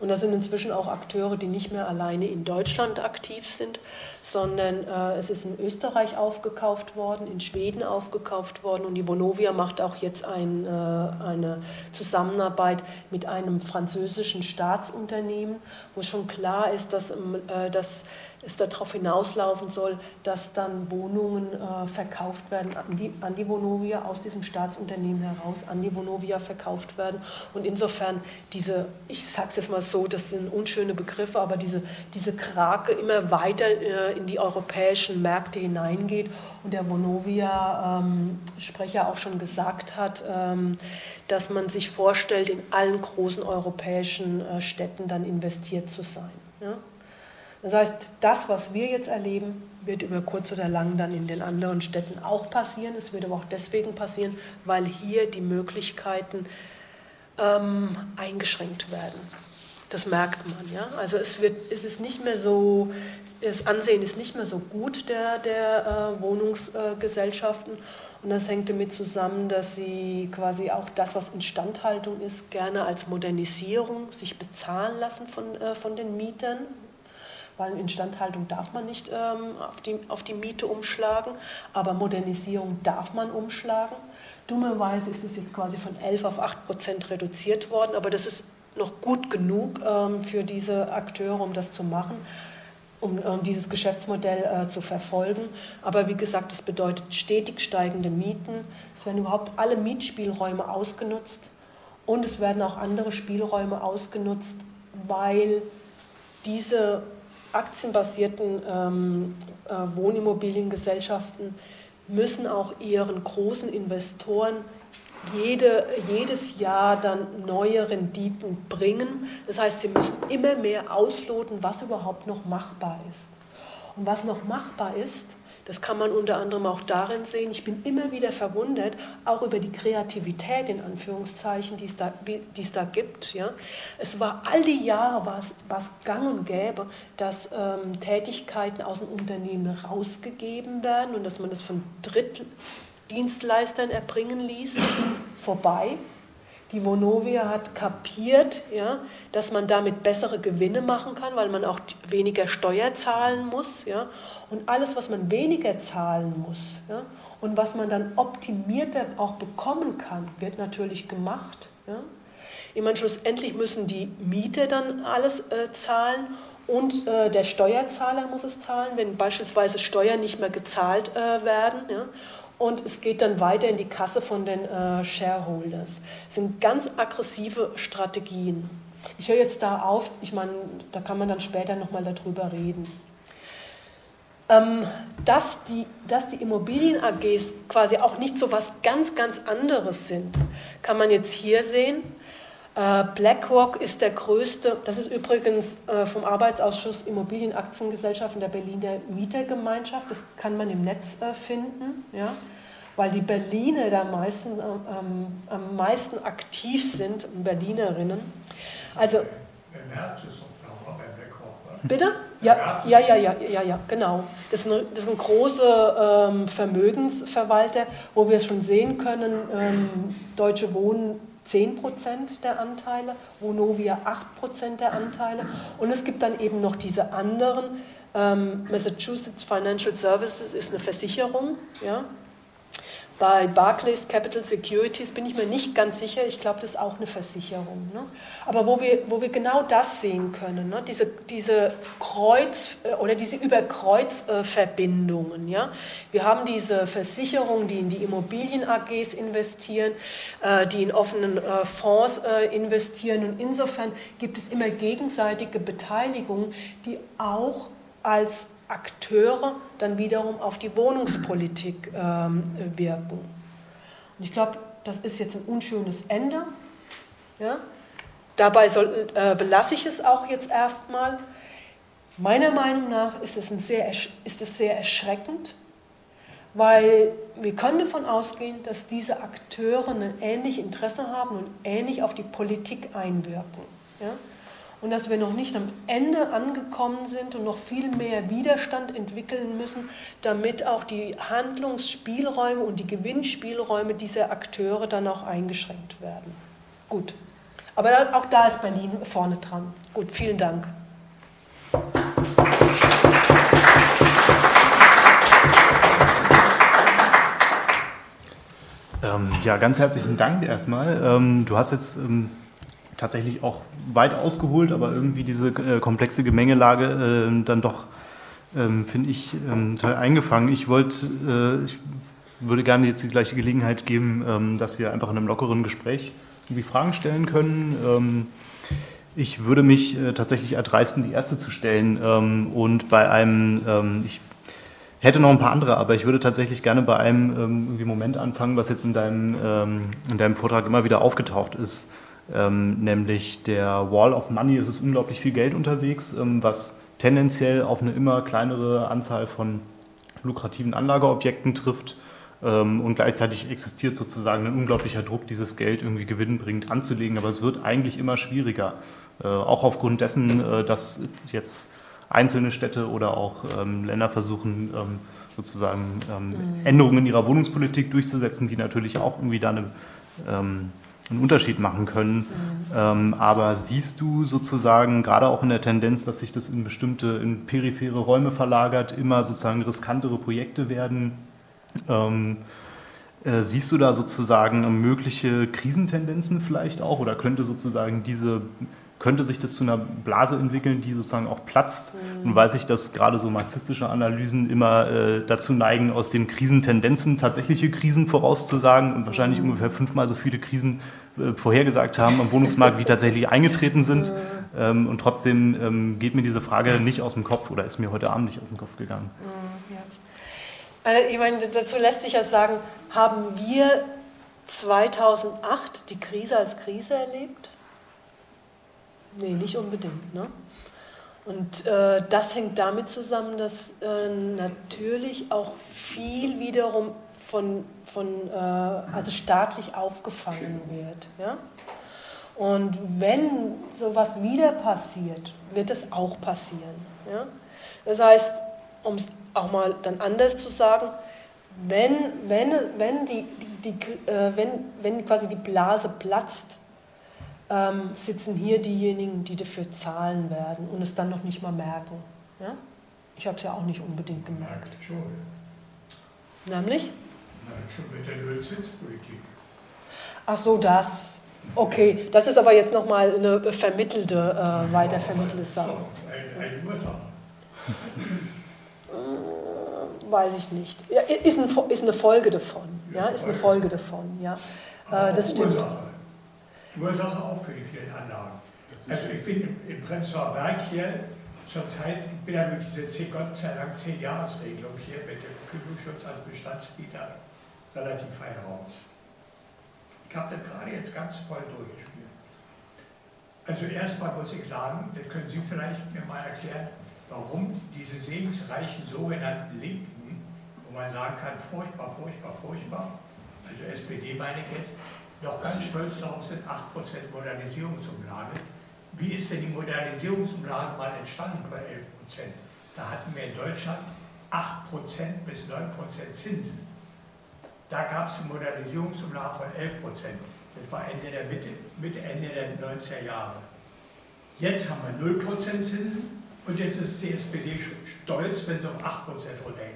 Und das sind inzwischen auch Akteure, die nicht mehr alleine in Deutschland aktiv sind, sondern äh, es ist in Österreich aufgekauft worden, in Schweden aufgekauft worden. Und die Vonovia macht auch jetzt ein, äh, eine Zusammenarbeit mit einem französischen Staatsunternehmen, wo schon klar ist, dass, äh, dass es darauf hinauslaufen soll, dass dann Wohnungen äh, verkauft werden an die, an die Vonovia, aus diesem Staatsunternehmen heraus an die Vonovia verkauft werden. Und insofern diese, ich sage es jetzt mal so, das sind unschöne Begriffe, aber diese, diese Krake immer weiter äh, in die europäischen Märkte hineingeht und der Vonovia-Sprecher ähm, auch schon gesagt hat, ähm, dass man sich vorstellt, in allen großen europäischen äh, Städten dann investiert zu sein. Ja? Das heißt, das, was wir jetzt erleben, wird über kurz oder lang dann in den anderen Städten auch passieren. Es wird aber auch deswegen passieren, weil hier die Möglichkeiten ähm, eingeschränkt werden. Das merkt man. Ja? Also es, wird, es ist nicht mehr so, das Ansehen ist nicht mehr so gut der, der äh, Wohnungsgesellschaften. Und das hängt damit zusammen, dass sie quasi auch das, was Instandhaltung ist, gerne als Modernisierung sich bezahlen lassen von, äh, von den Mietern weil Instandhaltung darf man nicht ähm, auf, die, auf die Miete umschlagen, aber Modernisierung darf man umschlagen. Dummerweise ist es jetzt quasi von 11 auf 8 Prozent reduziert worden, aber das ist noch gut genug ähm, für diese Akteure, um das zu machen, um, um dieses Geschäftsmodell äh, zu verfolgen. Aber wie gesagt, das bedeutet stetig steigende Mieten. Es werden überhaupt alle Mietspielräume ausgenutzt und es werden auch andere Spielräume ausgenutzt, weil diese aktienbasierten ähm, äh, Wohnimmobiliengesellschaften müssen auch ihren großen Investoren jede, jedes Jahr dann neue Renditen bringen. Das heißt, sie müssen immer mehr ausloten, was überhaupt noch machbar ist. Und was noch machbar ist, das kann man unter anderem auch darin sehen, ich bin immer wieder verwundert, auch über die Kreativität in Anführungszeichen, die es da, die es da gibt. Ja. Es war all die Jahre was, gang und gäbe, dass ähm, Tätigkeiten aus dem Unternehmen rausgegeben werden und dass man das von Drittdienstleistern erbringen ließ, vorbei. Die Vonovia hat kapiert, ja, dass man damit bessere Gewinne machen kann, weil man auch weniger Steuer zahlen muss. Ja. Und alles, was man weniger zahlen muss ja, und was man dann optimierter auch bekommen kann, wird natürlich gemacht. Ja. Ich meine, schlussendlich müssen die Mieter dann alles äh, zahlen und äh, der Steuerzahler muss es zahlen, wenn beispielsweise Steuern nicht mehr gezahlt äh, werden. Ja und es geht dann weiter in die Kasse von den äh, Shareholders. Das sind ganz aggressive Strategien. Ich höre jetzt da auf, ich meine, da kann man dann später nochmal darüber reden. Ähm, dass, die, dass die Immobilien-AGs quasi auch nicht so was ganz, ganz anderes sind, kann man jetzt hier sehen. Äh, BlackRock ist der größte, das ist übrigens äh, vom Arbeitsausschuss Immobilienaktiengesellschaften der Berliner Mietergemeinschaft, das kann man im Netz äh, finden, ja, weil die Berliner da meisten, ähm, am meisten aktiv sind, Berlinerinnen. Also, Bitte? Ja, ja, ja, ja, ja, ja, genau. Das sind, das sind große ähm, Vermögensverwalter, wo wir es schon sehen können. Ähm, Deutsche Wohnen 10% der Anteile, Vonovia 8% der Anteile. Und es gibt dann eben noch diese anderen. Ähm, Massachusetts Financial Services ist eine Versicherung. Ja? Bei Barclays Capital Securities bin ich mir nicht ganz sicher. Ich glaube, das ist auch eine Versicherung. Ne? Aber wo wir, wo wir genau das sehen können, ne? diese, diese Kreuz- äh, oder diese Überkreuzverbindungen. Ja? Wir haben diese Versicherungen, die in die Immobilien-AGs investieren, äh, die in offenen äh, Fonds investieren. Und insofern gibt es immer gegenseitige Beteiligungen, die auch als Akteure dann wiederum auf die Wohnungspolitik ähm, wirken. Und ich glaube, das ist jetzt ein unschönes Ende. Ja? Dabei soll, äh, belasse ich es auch jetzt erstmal. Meiner Meinung nach ist es, ein sehr, ist es sehr erschreckend, weil wir können davon ausgehen, dass diese Akteure ein ähnliches Interesse haben und ähnlich auf die Politik einwirken. Ja? Und dass wir noch nicht am Ende angekommen sind und noch viel mehr Widerstand entwickeln müssen, damit auch die Handlungsspielräume und die Gewinnspielräume dieser Akteure dann auch eingeschränkt werden. Gut. Aber auch da ist Berlin vorne dran. Gut, vielen Dank. Ähm, ja, ganz herzlichen Dank erstmal. Ähm, du hast jetzt ähm, tatsächlich auch weit ausgeholt, aber irgendwie diese äh, komplexe Gemengelage äh, dann doch, ähm, finde ich, ähm, toll eingefangen. Ich wollte, äh, ich würde gerne jetzt die gleiche Gelegenheit geben, ähm, dass wir einfach in einem lockeren Gespräch irgendwie Fragen stellen können. Ähm, ich würde mich äh, tatsächlich erdreisten, die erste zu stellen ähm, und bei einem, ähm, ich hätte noch ein paar andere, aber ich würde tatsächlich gerne bei einem Moment anfangen, was jetzt in deinem, in deinem Vortrag immer wieder aufgetaucht ist ähm, nämlich der Wall of Money. Es ist unglaublich viel Geld unterwegs, ähm, was tendenziell auf eine immer kleinere Anzahl von lukrativen Anlageobjekten trifft. Ähm, und gleichzeitig existiert sozusagen ein unglaublicher Druck, dieses Geld irgendwie gewinnbringend anzulegen. Aber es wird eigentlich immer schwieriger. Äh, auch aufgrund dessen, äh, dass jetzt einzelne Städte oder auch ähm, Länder versuchen, ähm, sozusagen ähm, mhm. Änderungen in ihrer Wohnungspolitik durchzusetzen, die natürlich auch irgendwie da eine einen Unterschied machen können. Mhm. Ähm, aber siehst du sozusagen gerade auch in der Tendenz, dass sich das in bestimmte, in periphere Räume verlagert, immer sozusagen riskantere Projekte werden? Ähm, äh, siehst du da sozusagen mögliche Krisentendenzen vielleicht auch oder könnte sozusagen diese könnte sich das zu einer Blase entwickeln, die sozusagen auch platzt. Mhm. Und weiß ich, dass gerade so marxistische Analysen immer äh, dazu neigen, aus den Krisentendenzen tatsächliche Krisen vorauszusagen und wahrscheinlich mhm. ungefähr fünfmal so viele Krisen äh, vorhergesagt haben am Wohnungsmarkt, wie tatsächlich eingetreten sind. Mhm. Ähm, und trotzdem ähm, geht mir diese Frage nicht aus dem Kopf oder ist mir heute Abend nicht aus dem Kopf gegangen. Mhm, ja. Also ich meine, dazu lässt sich ja sagen, haben wir 2008 die Krise als Krise erlebt? Nee, nicht unbedingt. Ne? Und äh, das hängt damit zusammen, dass äh, natürlich auch viel wiederum von, von äh, also staatlich aufgefangen wird. Ja? Und wenn sowas wieder passiert, wird es auch passieren. Ja? Das heißt, um es auch mal dann anders zu sagen, wenn, wenn, wenn, die, die, die äh, wenn, wenn quasi die Blase platzt, ähm, sitzen hier diejenigen, die dafür zahlen werden und es dann noch nicht mal merken. Ja? Ich habe es ja auch nicht unbedingt gemerkt. Nämlich? Nein, schon mit der Nullzinspolitik. Ach so, das. Okay, das ist aber jetzt nochmal eine vermittelte, äh, weitervermittelte Sache. Eine, eine Ursache. Äh, weiß ich nicht. Ja, ist, ein, ist eine Folge davon. Ja, ist eine Folge davon. Ja, äh, das stimmt. Ursache. Auch für die vielen Anlagen. Also ich bin im, im Prenzlauer Berg hier zurzeit, ich bin ja mit dieser zehn, Gott sei Dank 10-Jahres-Regelung hier mit dem Kündigungsschutz als Bestandsbieter relativ fein raus. Ich habe das gerade jetzt ganz voll durchgespielt. Also erstmal muss ich sagen, das können Sie vielleicht mir mal erklären, warum diese segensreichen sogenannten Linken, wo man sagen kann, furchtbar, furchtbar, furchtbar, also SPD meine ich jetzt, noch ganz stolz darauf sind, 8% Modernisierungsumlage. Wie ist denn die Modernisierungsumlage mal entstanden von 11%? Da hatten wir in Deutschland 8% bis 9% Zinsen. Da gab es eine Modernisierungsumlage von 11%. Das war Ende der Mitte, Mitte, Ende der 90er Jahre. Jetzt haben wir 0% Zinsen und jetzt ist die SPD stolz, wenn sie auf 8% runtergeht.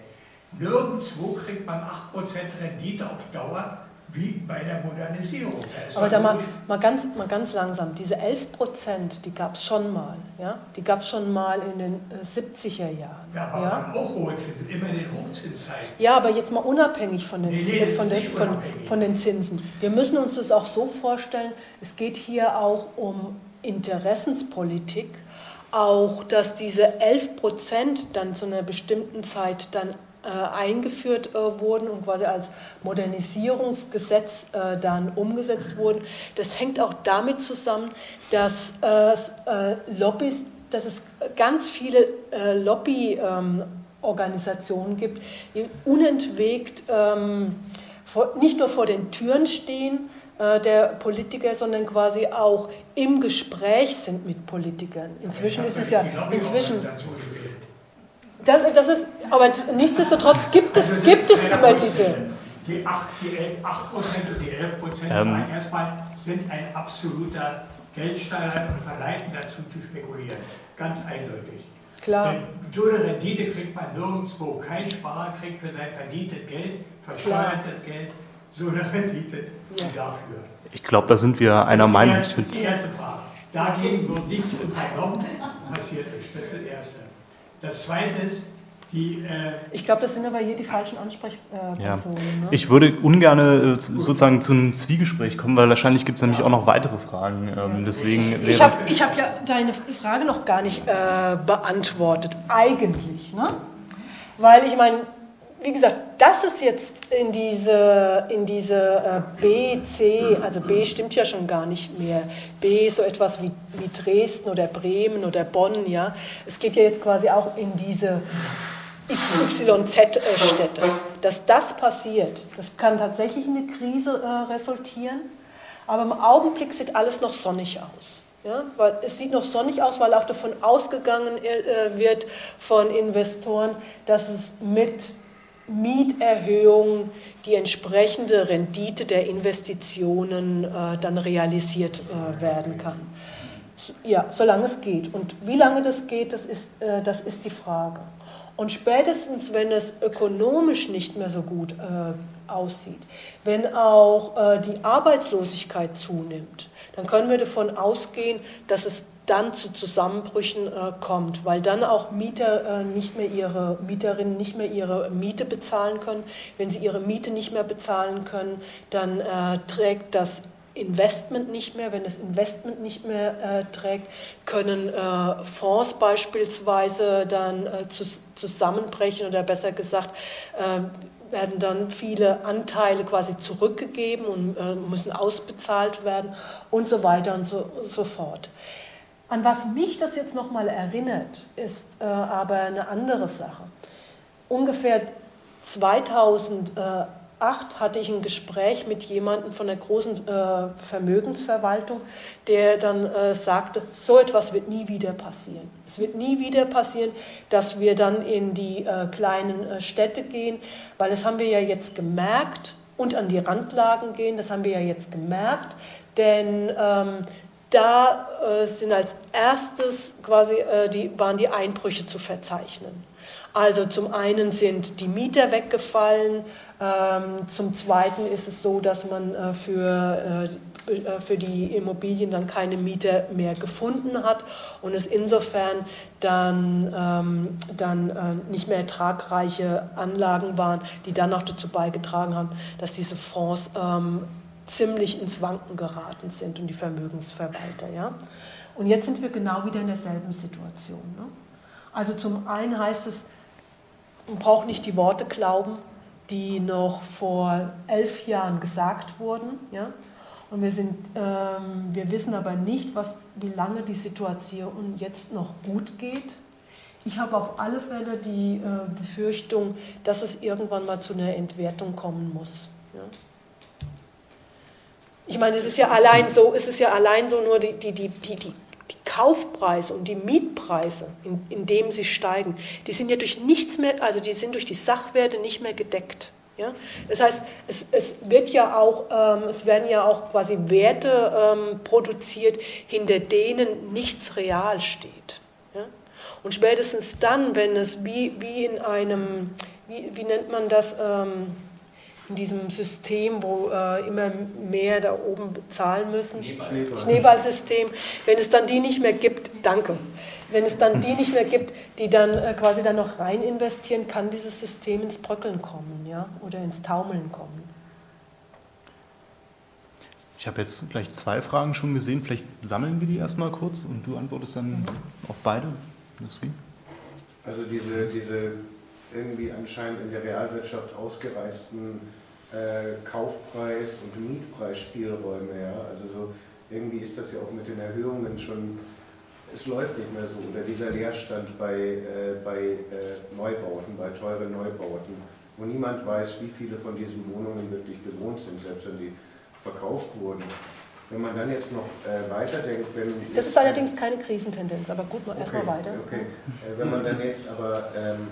Nirgendwo kriegt man 8% Rendite auf Dauer wie bei der Modernisierung. Aber da mal, mal, ganz, mal ganz langsam, diese 11 Prozent, die gab es schon mal. Ja? Die gab es schon mal in den 70er äh, Jahren. Ja, aber ja? auch hohe Zinsen, immer in den Hochzinszeiten. Ja, aber jetzt mal unabhängig von den, nee, nee, von, den, von, von den Zinsen. Wir müssen uns das auch so vorstellen, es geht hier auch um Interessenspolitik, auch dass diese 11 Prozent dann zu einer bestimmten Zeit dann eingeführt äh, wurden und quasi als Modernisierungsgesetz äh, dann umgesetzt wurden. Das hängt auch damit zusammen, dass es Lobbys, dass es ganz viele Lobbyorganisationen gibt, die unentwegt ähm, nicht nur vor den Türen stehen, der Politiker, sondern quasi auch im Gespräch sind mit Politikern. Inzwischen ist es ja inzwischen das, das ist, aber nichtsdestotrotz gibt es, also gibt es immer diese. Die 8, die 8 und die 11 Prozent ähm. erstmal sind ein absoluter Geldsteuer und verleiten dazu zu spekulieren. Ganz eindeutig. Klar. Denn so eine Rendite kriegt man nirgendwo. Kein Sparer kriegt für sein verdientes Geld, versteuertes Geld, so eine Rendite ja. dafür. Ich glaube, da sind wir einer Meinung. Das ist die erste Frage. Dagegen wird nichts unternommen, passiert ist. Das ist das Erste. Das Zweite ist, die, äh ich glaube, das sind aber hier die falschen Ansprechpersonen. Ja. Ne? Ich würde ungern äh, sozusagen zu einem Zwiegespräch kommen, weil wahrscheinlich gibt es nämlich auch noch weitere Fragen. Ähm, deswegen ich habe hab ja deine Frage noch gar nicht äh, beantwortet, eigentlich. Ne? Weil ich meine, wie gesagt, das ist jetzt in diese, in diese äh, B, C, also B stimmt ja schon gar nicht mehr. B ist so etwas wie, wie Dresden oder Bremen oder Bonn, ja. Es geht ja jetzt quasi auch in diese XYZ-Städte. Dass das passiert, das kann tatsächlich in eine Krise äh, resultieren, aber im Augenblick sieht alles noch sonnig aus. Ja, weil es sieht noch sonnig aus, weil auch davon ausgegangen äh, wird von Investoren, dass es mit Mieterhöhung die entsprechende Rendite der Investitionen äh, dann realisiert äh, werden kann. So, ja, solange es geht. Und wie lange das geht, das ist, äh, das ist die Frage. Und spätestens, wenn es ökonomisch nicht mehr so gut äh, aussieht, wenn auch äh, die Arbeitslosigkeit zunimmt, dann können wir davon ausgehen, dass es dann zu Zusammenbrüchen äh, kommt, weil dann auch Mieter äh, nicht mehr ihre Mieterinnen nicht mehr ihre Miete bezahlen können. Wenn sie ihre Miete nicht mehr bezahlen können, dann äh, trägt das Investment nicht mehr. Wenn das Investment nicht mehr äh, trägt, können äh, Fonds beispielsweise dann äh, zu, zusammenbrechen oder besser gesagt werden dann viele Anteile quasi zurückgegeben und müssen ausbezahlt werden und so weiter und so, so fort. An was mich das jetzt nochmal erinnert, ist äh, aber eine andere Sache. Ungefähr 2008 hatte ich ein Gespräch mit jemandem von der großen äh, Vermögensverwaltung, der dann äh, sagte, so etwas wird nie wieder passieren. Es wird nie wieder passieren, dass wir dann in die äh, kleinen äh, Städte gehen, weil das haben wir ja jetzt gemerkt und an die Randlagen gehen, das haben wir ja jetzt gemerkt, denn ähm, da äh, sind als erstes quasi äh, die, waren die Einbrüche zu verzeichnen. Also zum einen sind die Mieter weggefallen, ähm, zum zweiten ist es so, dass man äh, für, äh, äh, für die Immobilien dann keine Mieter mehr gefunden hat und es insofern dann, ähm, dann äh, nicht mehr ertragreiche Anlagen waren, die dann auch dazu beigetragen haben, dass diese Fonds ähm, ziemlich ins Wanken geraten sind und die Vermögensverwalter. Ja? Und jetzt sind wir genau wieder in derselben Situation. Ne? Also zum einen heißt es, man braucht nicht die Worte glauben, die noch vor elf Jahren gesagt wurden. Ja? Und wir, sind, ähm, wir wissen aber nicht, was, wie lange die Situation jetzt noch gut geht. Ich habe auf alle Fälle die äh, Befürchtung, dass es irgendwann mal zu einer Entwertung kommen muss. Ja? Ich meine, es ist ja allein so, es ist ja allein so nur die, die, die, die, die Kaufpreise und die Mietpreise, in, in dem sie steigen, die sind ja durch nichts mehr, also die sind durch die Sachwerte nicht mehr gedeckt. Ja? Das heißt, es, es, wird ja auch, ähm, es werden ja auch quasi Werte ähm, produziert, hinter denen nichts real steht. Ja? Und spätestens dann, wenn es wie, wie in einem, wie, wie nennt man das, ähm, in diesem System, wo äh, immer mehr da oben bezahlen müssen. Schneeball. Schneeballsystem. Wenn es dann die nicht mehr gibt, danke. Wenn es dann die nicht mehr gibt, die dann äh, quasi dann noch rein investieren, kann dieses System ins Bröckeln kommen, ja, oder ins Taumeln kommen. Ich habe jetzt gleich zwei Fragen schon gesehen. Vielleicht sammeln wir die erstmal kurz und du antwortest dann auf beide. Also diese, diese irgendwie anscheinend in der Realwirtschaft ausgereizten äh, Kaufpreis- und Mietpreisspielräume. Ja? Also so, irgendwie ist das ja auch mit den Erhöhungen schon, es läuft nicht mehr so. Oder dieser Leerstand bei, äh, bei äh, Neubauten, bei teuren Neubauten, wo niemand weiß, wie viele von diesen Wohnungen wirklich bewohnt sind, selbst wenn sie verkauft wurden. Wenn man dann jetzt noch äh, weiterdenkt, wenn. Das ist allerdings keine Krisentendenz, aber gut, okay, erstmal weiter. Okay. Äh, wenn man dann jetzt aber ähm,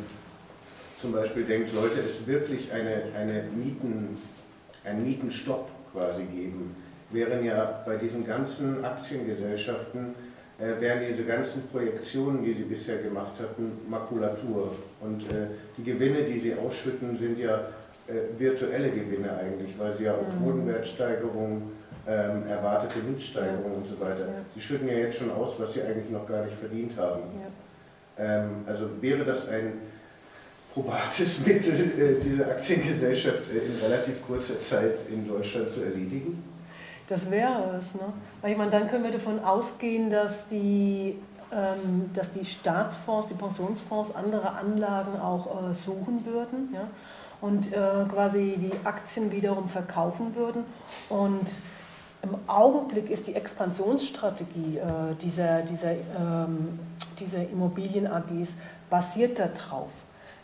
zum Beispiel denkt, sollte es wirklich eine, eine Mieten, einen Mietenstopp quasi geben, wären ja bei diesen ganzen Aktiengesellschaften, äh, wären diese ganzen Projektionen, die sie bisher gemacht hatten, Makulatur. Und äh, die Gewinne, die sie ausschütten, sind ja äh, virtuelle Gewinne eigentlich, weil sie ja auf mhm. Bodenwertsteigerung, ähm, erwartete Mietsteigerung ja. und so weiter. Ja. Sie schütten ja jetzt schon aus, was sie eigentlich noch gar nicht verdient haben. Ja. Ähm, also wäre das ein probates Mittel, äh, diese Aktiengesellschaft äh, in relativ kurzer Zeit in Deutschland zu erledigen? Das wäre es. Ne? Weil ich meine, dann können wir davon ausgehen, dass die, ähm, dass die Staatsfonds, die Pensionsfonds andere Anlagen auch äh, suchen würden ja? und äh, quasi die Aktien wiederum verkaufen würden. Und im Augenblick ist die Expansionsstrategie äh, dieser, dieser, ähm, dieser Immobilien-AGs basiert darauf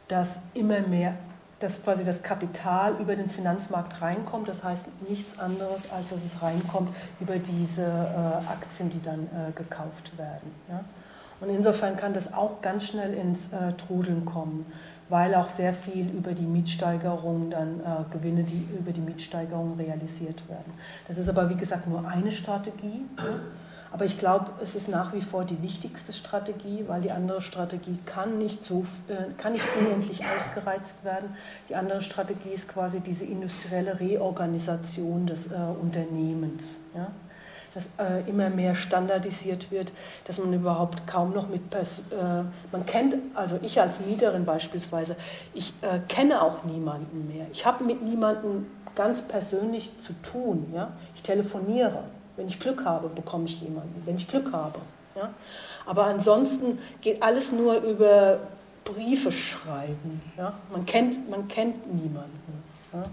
dass immer mehr, dass quasi das Kapital über den Finanzmarkt reinkommt. Das heißt nichts anderes, als dass es reinkommt über diese äh, Aktien, die dann äh, gekauft werden. Ja? Und insofern kann das auch ganz schnell ins äh, Trudeln kommen, weil auch sehr viel über die Mietsteigerung dann äh, Gewinne, die über die Mietsteigerung realisiert werden. Das ist aber wie gesagt nur eine Strategie. Ja? Aber ich glaube, es ist nach wie vor die wichtigste Strategie, weil die andere Strategie kann nicht, so, äh, kann nicht unendlich ausgereizt werden. Die andere Strategie ist quasi diese industrielle Reorganisation des äh, Unternehmens. Ja? dass äh, immer mehr standardisiert wird, dass man überhaupt kaum noch mit, Pers äh, man kennt, also ich als Mieterin beispielsweise, ich äh, kenne auch niemanden mehr. Ich habe mit niemandem ganz persönlich zu tun. Ja? Ich telefoniere. Wenn ich Glück habe, bekomme ich jemanden. Wenn ich Glück habe. Ja? Aber ansonsten geht alles nur über Briefe schreiben. Ja? Man, kennt, man kennt niemanden. Ja?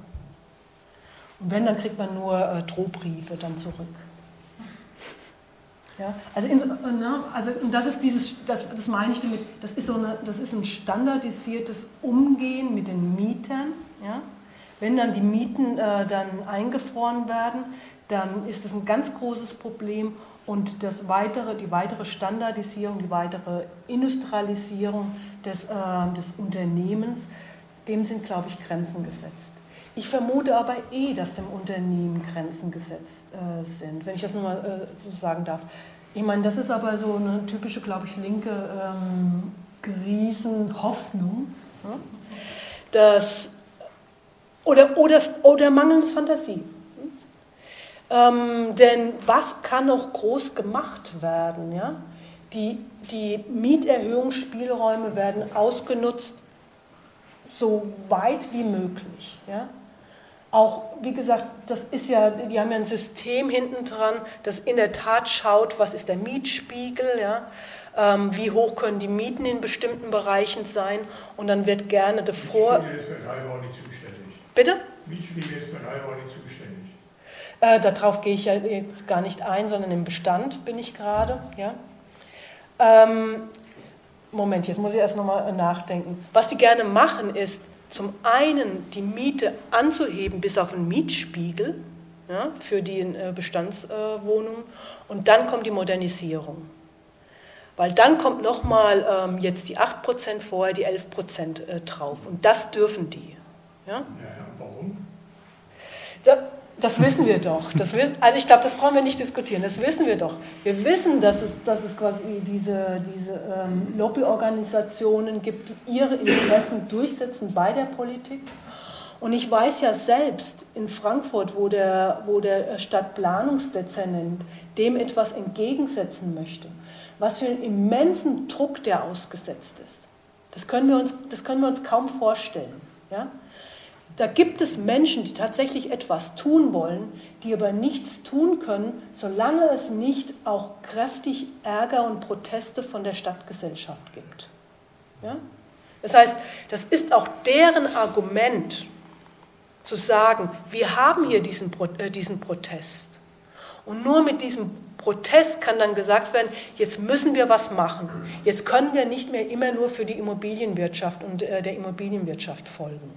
Und wenn, dann kriegt man nur äh, Drohbriefe dann zurück. Ja, also, in, ne, also das ist dieses, das, das meine ich damit, das ist, so eine, das ist ein standardisiertes Umgehen mit den Mietern. Ja? Wenn dann die Mieten äh, dann eingefroren werden, dann ist das ein ganz großes Problem und das weitere, die weitere Standardisierung, die weitere Industrialisierung des, äh, des Unternehmens, dem sind, glaube ich, Grenzen gesetzt. Ich vermute aber eh, dass dem Unternehmen Grenzen gesetzt äh, sind, wenn ich das nur mal äh, so sagen darf. Ich meine, das ist aber so eine typische, glaube ich, linke ähm, Riesenhoffnung, ja? dass, oder, oder, oder mangelnde Fantasie. Ähm, denn was kann noch groß gemacht werden? Ja? Die, die Mieterhöhungsspielräume werden ausgenutzt, so weit wie möglich. Ja? auch, wie gesagt, das ist ja, die haben ja ein System hinten dran, das in der Tat schaut, was ist der Mietspiegel, ja, ähm, wie hoch können die Mieten in bestimmten Bereichen sein und dann wird gerne davor. Mietspiegel ist für Neubau nicht zuständig. Bitte? Mietspiegel ist für Neubau nicht zuständig. Äh, darauf gehe ich ja jetzt gar nicht ein, sondern im Bestand bin ich gerade. Ja. Ähm, Moment, jetzt muss ich erst nochmal nachdenken. Was die gerne machen ist, zum einen die Miete anzuheben bis auf den Mietspiegel ja, für die äh, Bestandswohnungen und dann kommt die Modernisierung. Weil dann kommt nochmal ähm, jetzt die 8% vorher, die 11% äh, drauf. Und das dürfen die. Ja? Ja, warum? Da, das wissen wir doch. Das wissen, also ich glaube, das brauchen wir nicht diskutieren. Das wissen wir doch. Wir wissen, dass es, dass es quasi diese, diese ähm, Lobbyorganisationen gibt, die ihre Interessen durchsetzen bei der Politik. Und ich weiß ja selbst in Frankfurt, wo der, wo der Stadtplanungsdezernent dem etwas entgegensetzen möchte, was für einen immensen Druck der ausgesetzt ist. Das können wir uns, das können wir uns kaum vorstellen. Ja? Da gibt es Menschen, die tatsächlich etwas tun wollen, die aber nichts tun können, solange es nicht auch kräftig Ärger und Proteste von der Stadtgesellschaft gibt. Ja? Das heißt, das ist auch deren Argument, zu sagen, wir haben hier diesen, äh, diesen Protest. Und nur mit diesem Protest kann dann gesagt werden, jetzt müssen wir was machen. Jetzt können wir nicht mehr immer nur für die Immobilienwirtschaft und äh, der Immobilienwirtschaft folgen.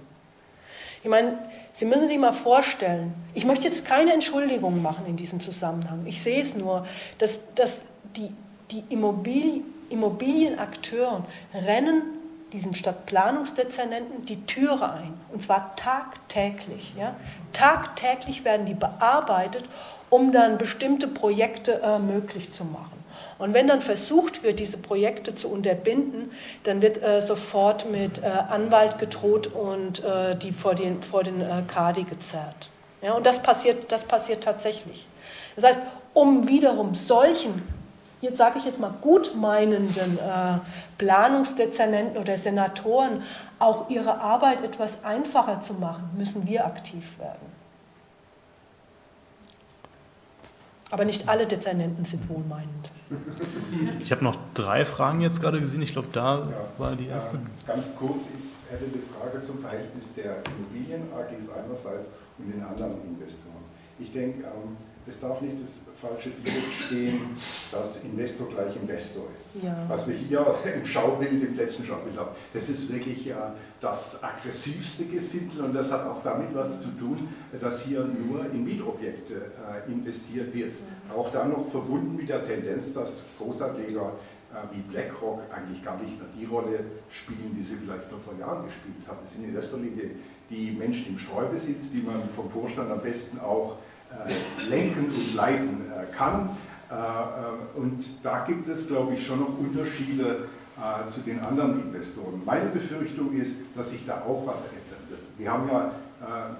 Ich meine, Sie müssen sich mal vorstellen, ich möchte jetzt keine Entschuldigung machen in diesem Zusammenhang. Ich sehe es nur, dass, dass die, die Immobilien, Immobilienakteure rennen diesem Stadtplanungsdezernenten die Türe ein. Und zwar tagtäglich. Ja? Tagtäglich werden die bearbeitet, um dann bestimmte Projekte äh, möglich zu machen. Und wenn dann versucht wird, diese Projekte zu unterbinden, dann wird äh, sofort mit äh, Anwalt gedroht und äh, die vor den, vor den äh, Kadi gezerrt. Ja, und das passiert, das passiert tatsächlich. Das heißt, um wiederum solchen, jetzt sage ich jetzt mal gutmeinenden äh, Planungsdezernenten oder Senatoren auch ihre Arbeit etwas einfacher zu machen, müssen wir aktiv werden. Aber nicht alle Dezernenten sind wohlmeinend. Ich habe noch drei Fragen jetzt gerade gesehen. Ich glaube, da ja, war die erste. Ja, ganz kurz, ich hätte eine Frage zum Verhältnis der Immobilien AGs einerseits und den anderen Investoren. Ich denke, ähm, es darf nicht das falsche Bild stehen, dass Investor gleich Investor ist. Ja. Was wir hier im Schaubild, im letzten Schaubild haben, das ist wirklich ja das aggressivste Gesindel und das hat auch damit was zu tun, dass hier nur in Mietobjekte äh, investiert wird. Auch dann noch verbunden mit der Tendenz, dass Großanleger äh, wie BlackRock eigentlich gar nicht mehr die Rolle spielen, die sie vielleicht noch vor Jahren gespielt haben. Es sind in erster Linie die Menschen im Streubesitz, die man vom Vorstand am besten auch lenken und leiten äh, kann. Äh, und da gibt es, glaube ich, schon noch Unterschiede zu den anderen Investoren. Meine Befürchtung ist, dass sich da auch was ändern wird. Wir haben ja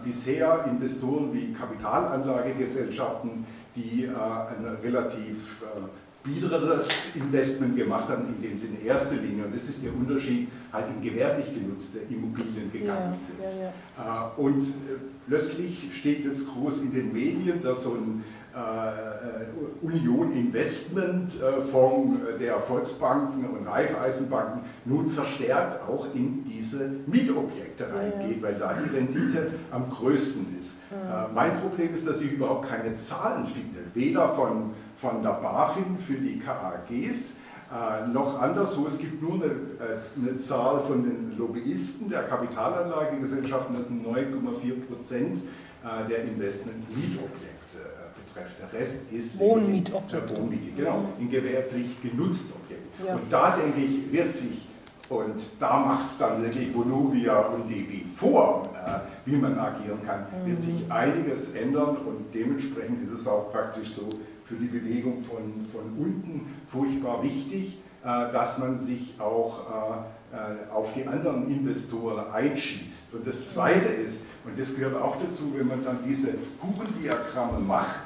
bisher Investoren wie Kapitalanlagegesellschaften, die äh, ein relativ äh, biedereres Investment gemacht haben, in dem sie in erster Linie, und das ist der Unterschied, halt in gewerblich genutzte Immobilien gegangen Ja, sind. ja, ja. Äh, Und äh, plötzlich steht jetzt groß in den Medien, dass so ein äh, Union Investment äh, Fonds der Volksbanken und Raiffeisenbanken nun verstärkt auch in diese Mietobjekte reingeht, weil da die Rendite am größten ist. Äh, Mein Problem ist, dass ich überhaupt keine Zahlen finde, weder von, von der BaFin für die KAGs, äh, noch anderswo, es gibt nur eine, äh, eine Zahl von den Lobbyisten der Kapitalanlagegesellschaften, das sind 9,4 Prozent äh, der Investment-Mietobjekte äh, betrifft. Der Rest ist Wohnmietobjekte. Äh, Wohnmiete, genau, in gewerblich genutzten Objekten. Ja. Und da denke ich, wird sich, und da macht es dann wirklich Vonovia und DB vor, äh, wie man agieren kann, wird sich einiges ändern und dementsprechend ist es auch praktisch so für die Bewegung von, von unten furchtbar wichtig, äh, dass man sich auch äh, äh, auf die anderen Investoren einschießt. Und das Zweite ist, und das gehört auch dazu, wenn man dann diese Kuchendiagramme macht,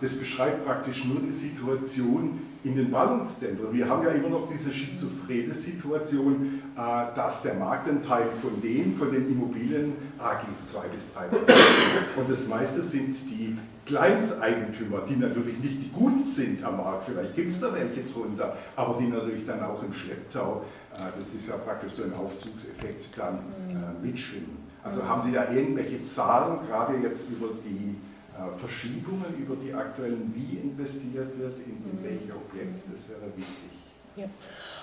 das beschreibt praktisch nur die Situation in den Ballungszentren. Wir haben ja immer noch diese schizophrene Situation, dass der Marktanteil von den, von den Immobilien AGs 2 bis 3 Prozent und das meiste sind die Kleinseigentümer, die natürlich nicht die Guten sind am Markt, vielleicht gibt es da welche drunter, aber die natürlich dann auch im Schlepptau, äh, das ist ja praktisch so ein Aufzugseffekt, dann äh, mitschwimmen. Also haben Sie da irgendwelche Zahlen, gerade jetzt über die äh, Verschiebungen, über die aktuellen, wie investiert wird, in, in welche Objekte, das wäre wichtig. Ja.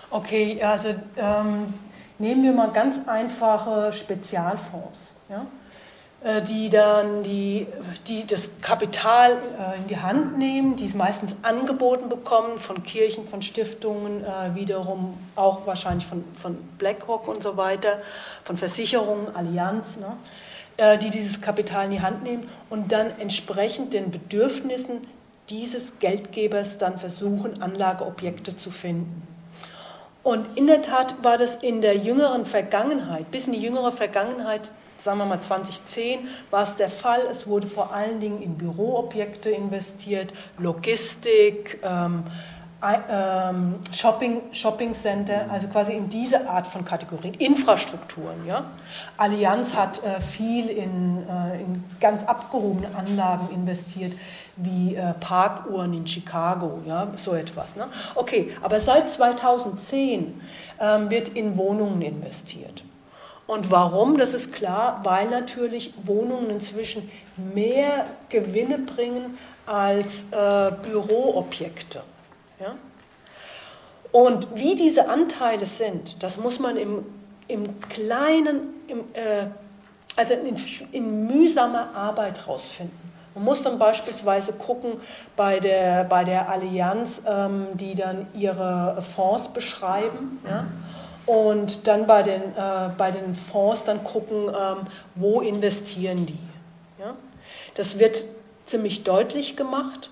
Okay, also ähm, nehmen wir mal ganz einfache Spezialfonds, ja? Äh, die dann die, die das Kapital äh, in die Hand nehmen, die es meistens angeboten bekommen von Kirchen, von Stiftungen, äh, wiederum auch wahrscheinlich von, von BlackRock und so weiter, von Versicherungen, Allianz. Ne? die dieses Kapital in die Hand nehmen und dann entsprechend den Bedürfnissen dieses Geldgebers dann versuchen, Anlageobjekte zu finden. Und in der Tat war das in der jüngeren Vergangenheit, bis in die jüngere Vergangenheit, sagen wir mal 2010, war es der Fall. Es wurde vor allen Dingen in Büroobjekte investiert, Logistik, ähm, ähm, Shopping, Shopping Center, also quasi in diese Art von Kategorien, Infrastrukturen. Ja? Allianz hat äh, viel in, äh, in ganz abgehobene Anlagen investiert, wie äh, Parkuhren in Chicago, ja? so etwas. Ne? Okay, aber seit 2010 ähm, wird in Wohnungen investiert. Und warum? Das ist klar, weil natürlich Wohnungen inzwischen mehr Gewinne bringen als äh, Büroobjekte. Ja? Und wie diese Anteile sind, das muss man im, im kleinen, im, äh, also in, in mühsamer Arbeit herausfinden. Man muss dann beispielsweise gucken bei der, bei der Allianz, ähm, die dann ihre Fonds beschreiben. Ja? Und dann bei den, äh, bei den Fonds dann gucken, ähm, wo investieren die. Ja? Das wird ziemlich deutlich gemacht.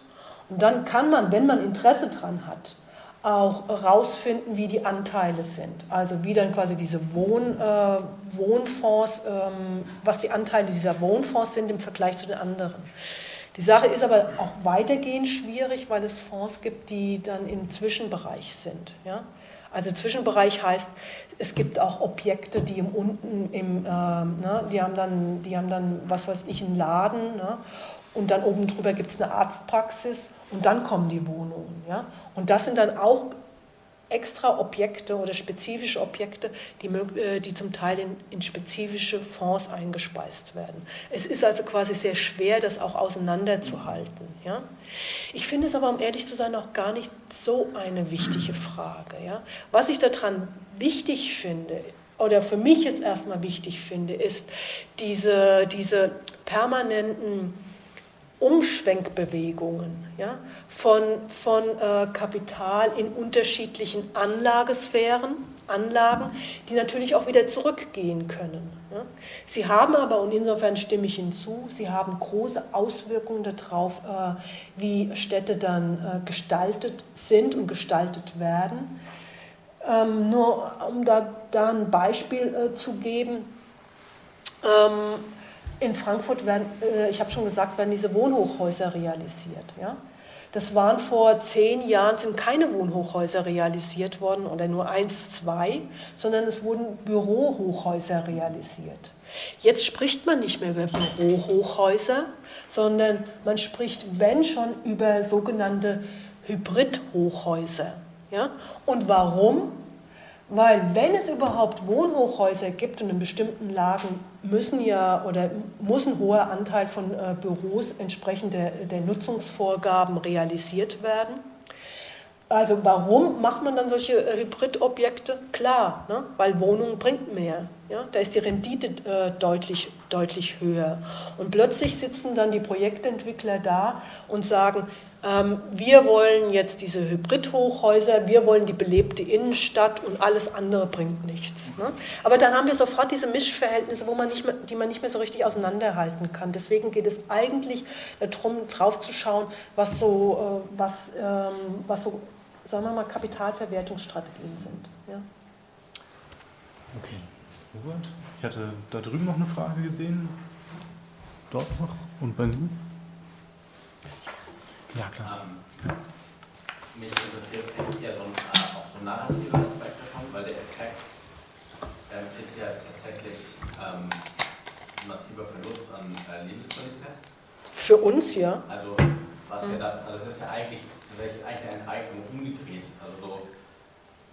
Und dann kann man, wenn man Interesse dran hat, auch herausfinden, wie die Anteile sind. Also wie dann quasi diese Wohn, äh, Wohnfonds, ähm, was die Anteile dieser Wohnfonds sind im Vergleich zu den anderen. Die Sache ist aber auch weitergehend schwierig, weil es Fonds gibt, die dann im Zwischenbereich sind. Ja? Also Zwischenbereich heißt, es gibt auch Objekte, die im unten im, äh, ne, die haben dann, die haben dann, was weiß ich, einen Laden ne, und dann oben drüber gibt es eine Arztpraxis und dann kommen die Wohnungen. Ja? Und das sind dann auch extra Objekte oder spezifische Objekte, die, äh, die zum Teil in, in, spezifische Fonds eingespeist werden. Es ist also quasi sehr schwer, das auch auseinanderzuhalten. Ja? Ich finde es aber, um ehrlich zu sein, auch gar nicht so eine wichtige Frage. Ja? Was ich daran wichtig finde, oder für mich jetzt erstmal wichtig finde, ist diese, diese permanenten Umschwenkbewegungen ja, von, von äh, Kapital in unterschiedlichen Anlagesphären, Anlagen, die natürlich auch wieder zurückgehen können. Ja. Sie haben aber, und insofern stimme ich hinzu, sie haben große Auswirkungen darauf, äh, wie Städte dann äh, gestaltet sind und gestaltet werden. Ähm, nur um da, da ein Beispiel äh, zu geben, ähm, in Frankfurt werden, äh, ich habe schon gesagt, werden diese Wohnhochhäuser realisiert. Ja? Das waren vor zehn Jahren, sind keine Wohnhochhäuser realisiert worden oder nur eins, zwei, sondern es wurden Bürohochhäuser realisiert. Jetzt spricht man nicht mehr über Bürohochhäuser, sondern man spricht, wenn schon, über sogenannte Hybridhochhäuser. Ja? Und warum? Weil wenn es überhaupt Wohnhochhäuser gibt und in bestimmten Lagen müssen ja oder muss ein hoher Anteil von äh, Büros entsprechend der, der Nutzungsvorgaben realisiert werden. Also warum macht man dann solche äh, Hybridobjekte? Klar, ne? weil Wohnungen bringt mehr. Ja? Da ist die Rendite äh, deutlich, deutlich höher. Und plötzlich sitzen dann die Projektentwickler da und sagen, wir wollen jetzt diese Hybrid-Hochhäuser, wir wollen die belebte Innenstadt und alles andere bringt nichts. Ne? Aber dann haben wir sofort diese Mischverhältnisse, wo man nicht mehr, die man nicht mehr so richtig auseinanderhalten kann. Deswegen geht es eigentlich darum, drauf zu schauen, was so, äh, was, ähm, was so sagen wir mal, Kapitalverwertungsstrategien sind. Ja. Okay. Robert, ich hatte da drüben noch eine Frage gesehen. Dort noch und bei Sie? Ja, klar. Ähm, mich interessiert eigentlich eher so ein, auch so ein narrativer Aspekt davon, weil der Effekt ähm, ist ja tatsächlich ähm, ein massiver Verlust an äh, Lebensqualität. Für uns ja. Also, was mhm. wir da, also es ist ja eigentlich, eigentlich eine Enteignung umgedreht. Also so,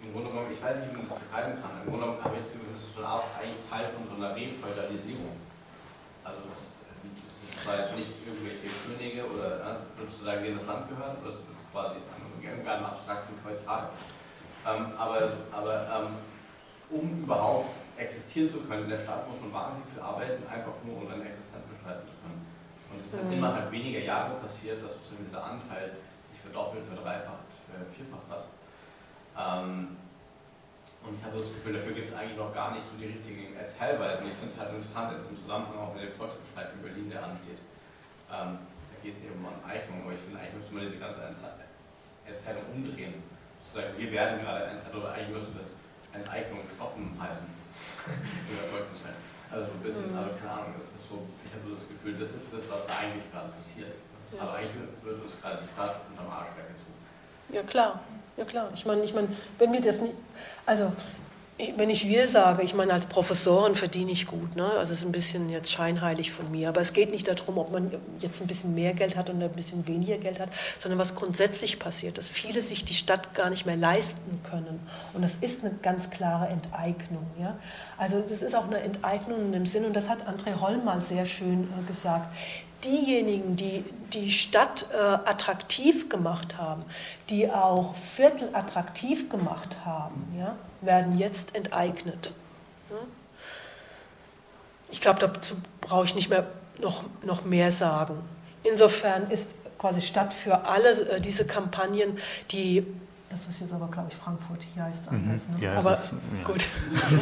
im Grunde genommen, ich weiß nicht, wie man das betreiben kann. Im Grunde genommen habe ich das Gefühl, das ist schon auch eigentlich Teil von so einer Refeudalisierung. Also das zwar jetzt nicht irgendwelche Könige oder äh, sozusagen denen das Land gehört, das ist quasi in einem abstrakten Feudal. Ähm, aber aber ähm, um überhaupt existieren zu können in der Stadt, muss man wahnsinnig viel arbeiten, einfach nur um seine Existenz bestreiten zu können. Und es ist mhm. innerhalb weniger Jahre passiert, dass sozusagen dieser Anteil sich verdoppelt, verdreifacht, vierfacht hat. Ähm, und ich habe das Gefühl, dafür gibt es eigentlich noch gar nicht so die richtigen Erzählweisen. Ich finde es halt interessant, jetzt im Zusammenhang auch mit dem Volksbescheid in Berlin, der ansteht. Ähm, da geht es eben um Enteignung, aber ich finde, eigentlich müsste man diese ganze Erzählung umdrehen. Sozusagen, wir werden gerade, also eigentlich wir das Enteignung stoppen heißen. also ein bisschen, mhm. aber keine Ahnung, das ist so, ich habe so das Gefühl, das ist das, was da eigentlich gerade passiert. Ja. Aber eigentlich wird uns gerade die Stadt unterm Arsch weggezogen. Ja klar, ja klar. Ich meine, ich meine, wenn wir das nicht, also wenn ich wir sage, ich meine, als Professorin verdiene ich gut. Ne? Also es ist ein bisschen jetzt scheinheilig von mir. Aber es geht nicht darum, ob man jetzt ein bisschen mehr Geld hat oder ein bisschen weniger Geld hat, sondern was grundsätzlich passiert, dass viele sich die Stadt gar nicht mehr leisten können. Und das ist eine ganz klare Enteignung. Ja? Also das ist auch eine Enteignung in dem Sinn, und das hat André Holm mal sehr schön äh, gesagt diejenigen, die die Stadt äh, attraktiv gemacht haben, die auch Viertel attraktiv gemacht haben, ja, werden jetzt enteignet. Ja. Ich glaube, dazu brauche ich nicht mehr noch, noch mehr sagen. Insofern ist quasi Stadt für alle äh, diese Kampagnen, die das ist jetzt aber, glaube ich, Frankfurt, hier heißt es anders. Mhm. Ne? Ja, aber ist, ja. gut.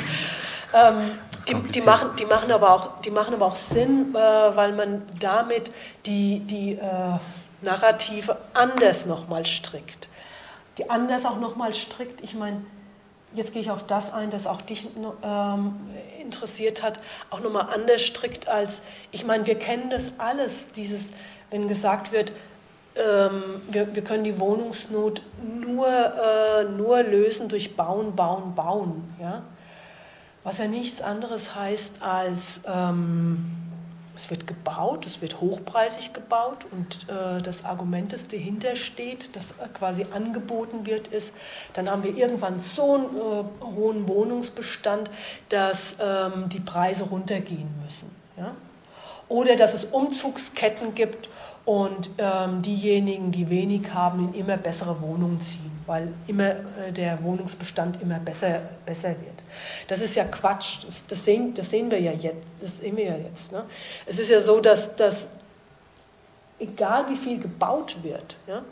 ähm, die, die, machen, die, machen aber auch, die machen aber auch Sinn, äh, weil man damit die, die äh, Narrative anders nochmal strickt. Die anders auch nochmal strickt. Ich meine, jetzt gehe ich auf das ein, das auch dich ähm, interessiert hat, auch nochmal anders strickt als, ich meine, wir kennen das alles, dieses, wenn gesagt wird, ähm, wir, wir, können die Wohnungsnot nur, äh, nur lösen durch Bauen, Bauen, Bauen. Ja? Was ja nichts anderes heißt als, ähm, es wird gebaut, es wird hochpreisig gebaut und äh, das Argument, das dahinter steht, das quasi angeboten wird, ist, dann haben wir irgendwann so einen äh, hohen Wohnungsbestand, dass ähm, die Preise runtergehen müssen. Ja? Oder dass es Umzugsketten gibt und ähm, diejenigen, die wenig haben, in immer bessere Wohnungen ziehen, weil immer äh, der Wohnungsbestand immer besser, besser wird. Das ist ja Quatsch, das, das, sehen, das sehen wir ja jetzt. Das sehen wir ja jetzt ne? Es ist ja so, dass, dass egal wie viel gebaut wird, ja,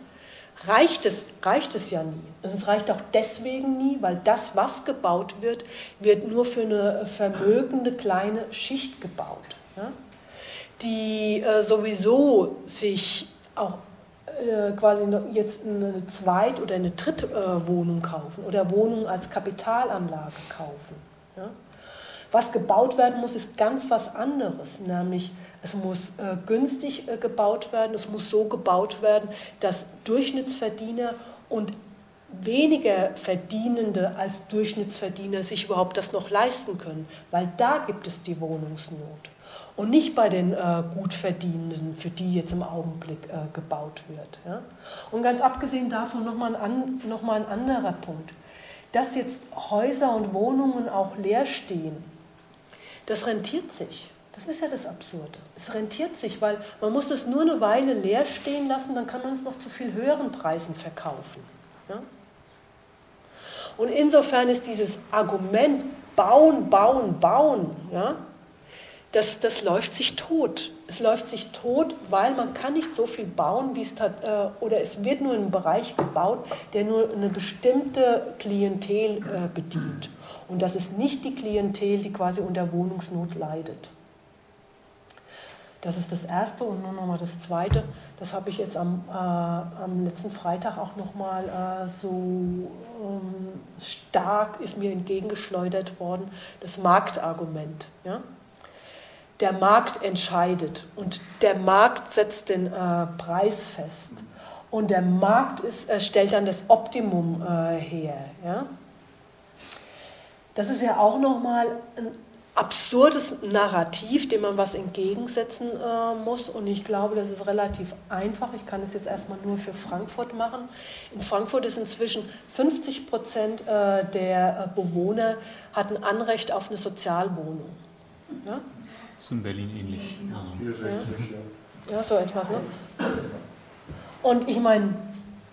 reicht, es, reicht es ja nie. Also es reicht auch deswegen nie, weil das, was gebaut wird, wird nur für eine vermögende kleine Schicht gebaut. Ja? die äh, sowieso sich auch quasi jetzt eine Zweit- oder eine Drittwohnung äh, kaufen oder Wohnungen als Kapitalanlage kaufen. Ja? Was gebaut werden muss, ist ganz was anderes, nämlich es muss äh, günstig äh, gebaut werden, es muss so gebaut werden, dass Durchschnittsverdiener und weniger Verdienende als Durchschnittsverdiener sich überhaupt das noch leisten können, weil da gibt es die Wohnungsnot und nicht bei den äh, Gutverdienenden, für die jetzt im Augenblick äh, gebaut wird. Ja? Und ganz abgesehen davon nochmal ein, noch ein anderer Punkt. Dass jetzt Häuser und Wohnungen auch leer stehen, das rentiert sich. Das ist ja das Absurde. Es rentiert sich, weil man muss es nur eine Weile leer stehen lassen, dann kann man es noch zu viel höheren Preisen verkaufen. Ja? Und insofern ist dieses Argument bauen, bauen, bauen, ja, das, das läuft sich tot. Es läuft sich tot, weil man kann nicht so viel bauen, wie es hat, äh, oder es wird nur in einem Bereich gebaut, der nur eine bestimmte Klientel äh, bedient. Und das ist nicht die Klientel, die quasi unter Wohnungsnot leidet. Das ist das Erste und nun nochmal das Zweite. Das habe ich jetzt am, äh, am letzten Freitag auch nochmal äh, so ähm, stark ist mir entgegengeschleudert worden, das Marktargument. Ja? Der Markt entscheidet und der Markt setzt den äh, Preis fest. Und der Markt ist, äh, stellt dann das Optimum äh, her. Ja? Das ist ja auch nochmal ein absurdes Narrativ, dem man was entgegensetzen äh, muss. Und ich glaube, das ist relativ einfach. Ich kann es jetzt erstmal nur für Frankfurt machen. In Frankfurt ist inzwischen 50 Prozent äh, der äh, Bewohner hatten Anrecht auf eine Sozialwohnung. Ja? Das ist in Berlin ähnlich. Ja, ja so etwas. Ne? Und ich meine,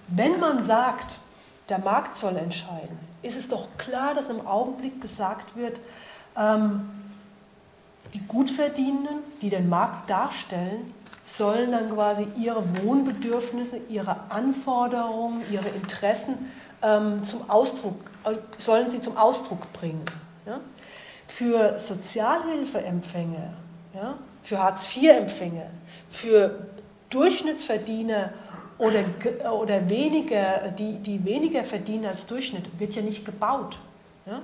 wenn man sagt, der Markt soll entscheiden, ist es doch klar, dass im Augenblick gesagt wird, ähm, die Gutverdienenden, die den Markt darstellen, sollen dann quasi ihre Wohnbedürfnisse, ihre Anforderungen, ihre Interessen ähm, zum Ausdruck, äh, sollen sie zum Ausdruck bringen. Ja? Für Sozialhilfeempfänger, ja? für Hartz-IV-Empfänger, für Durchschnittsverdiener oder, oder weniger, die, die weniger verdienen als Durchschnitt, wird ja nicht gebaut. Ja?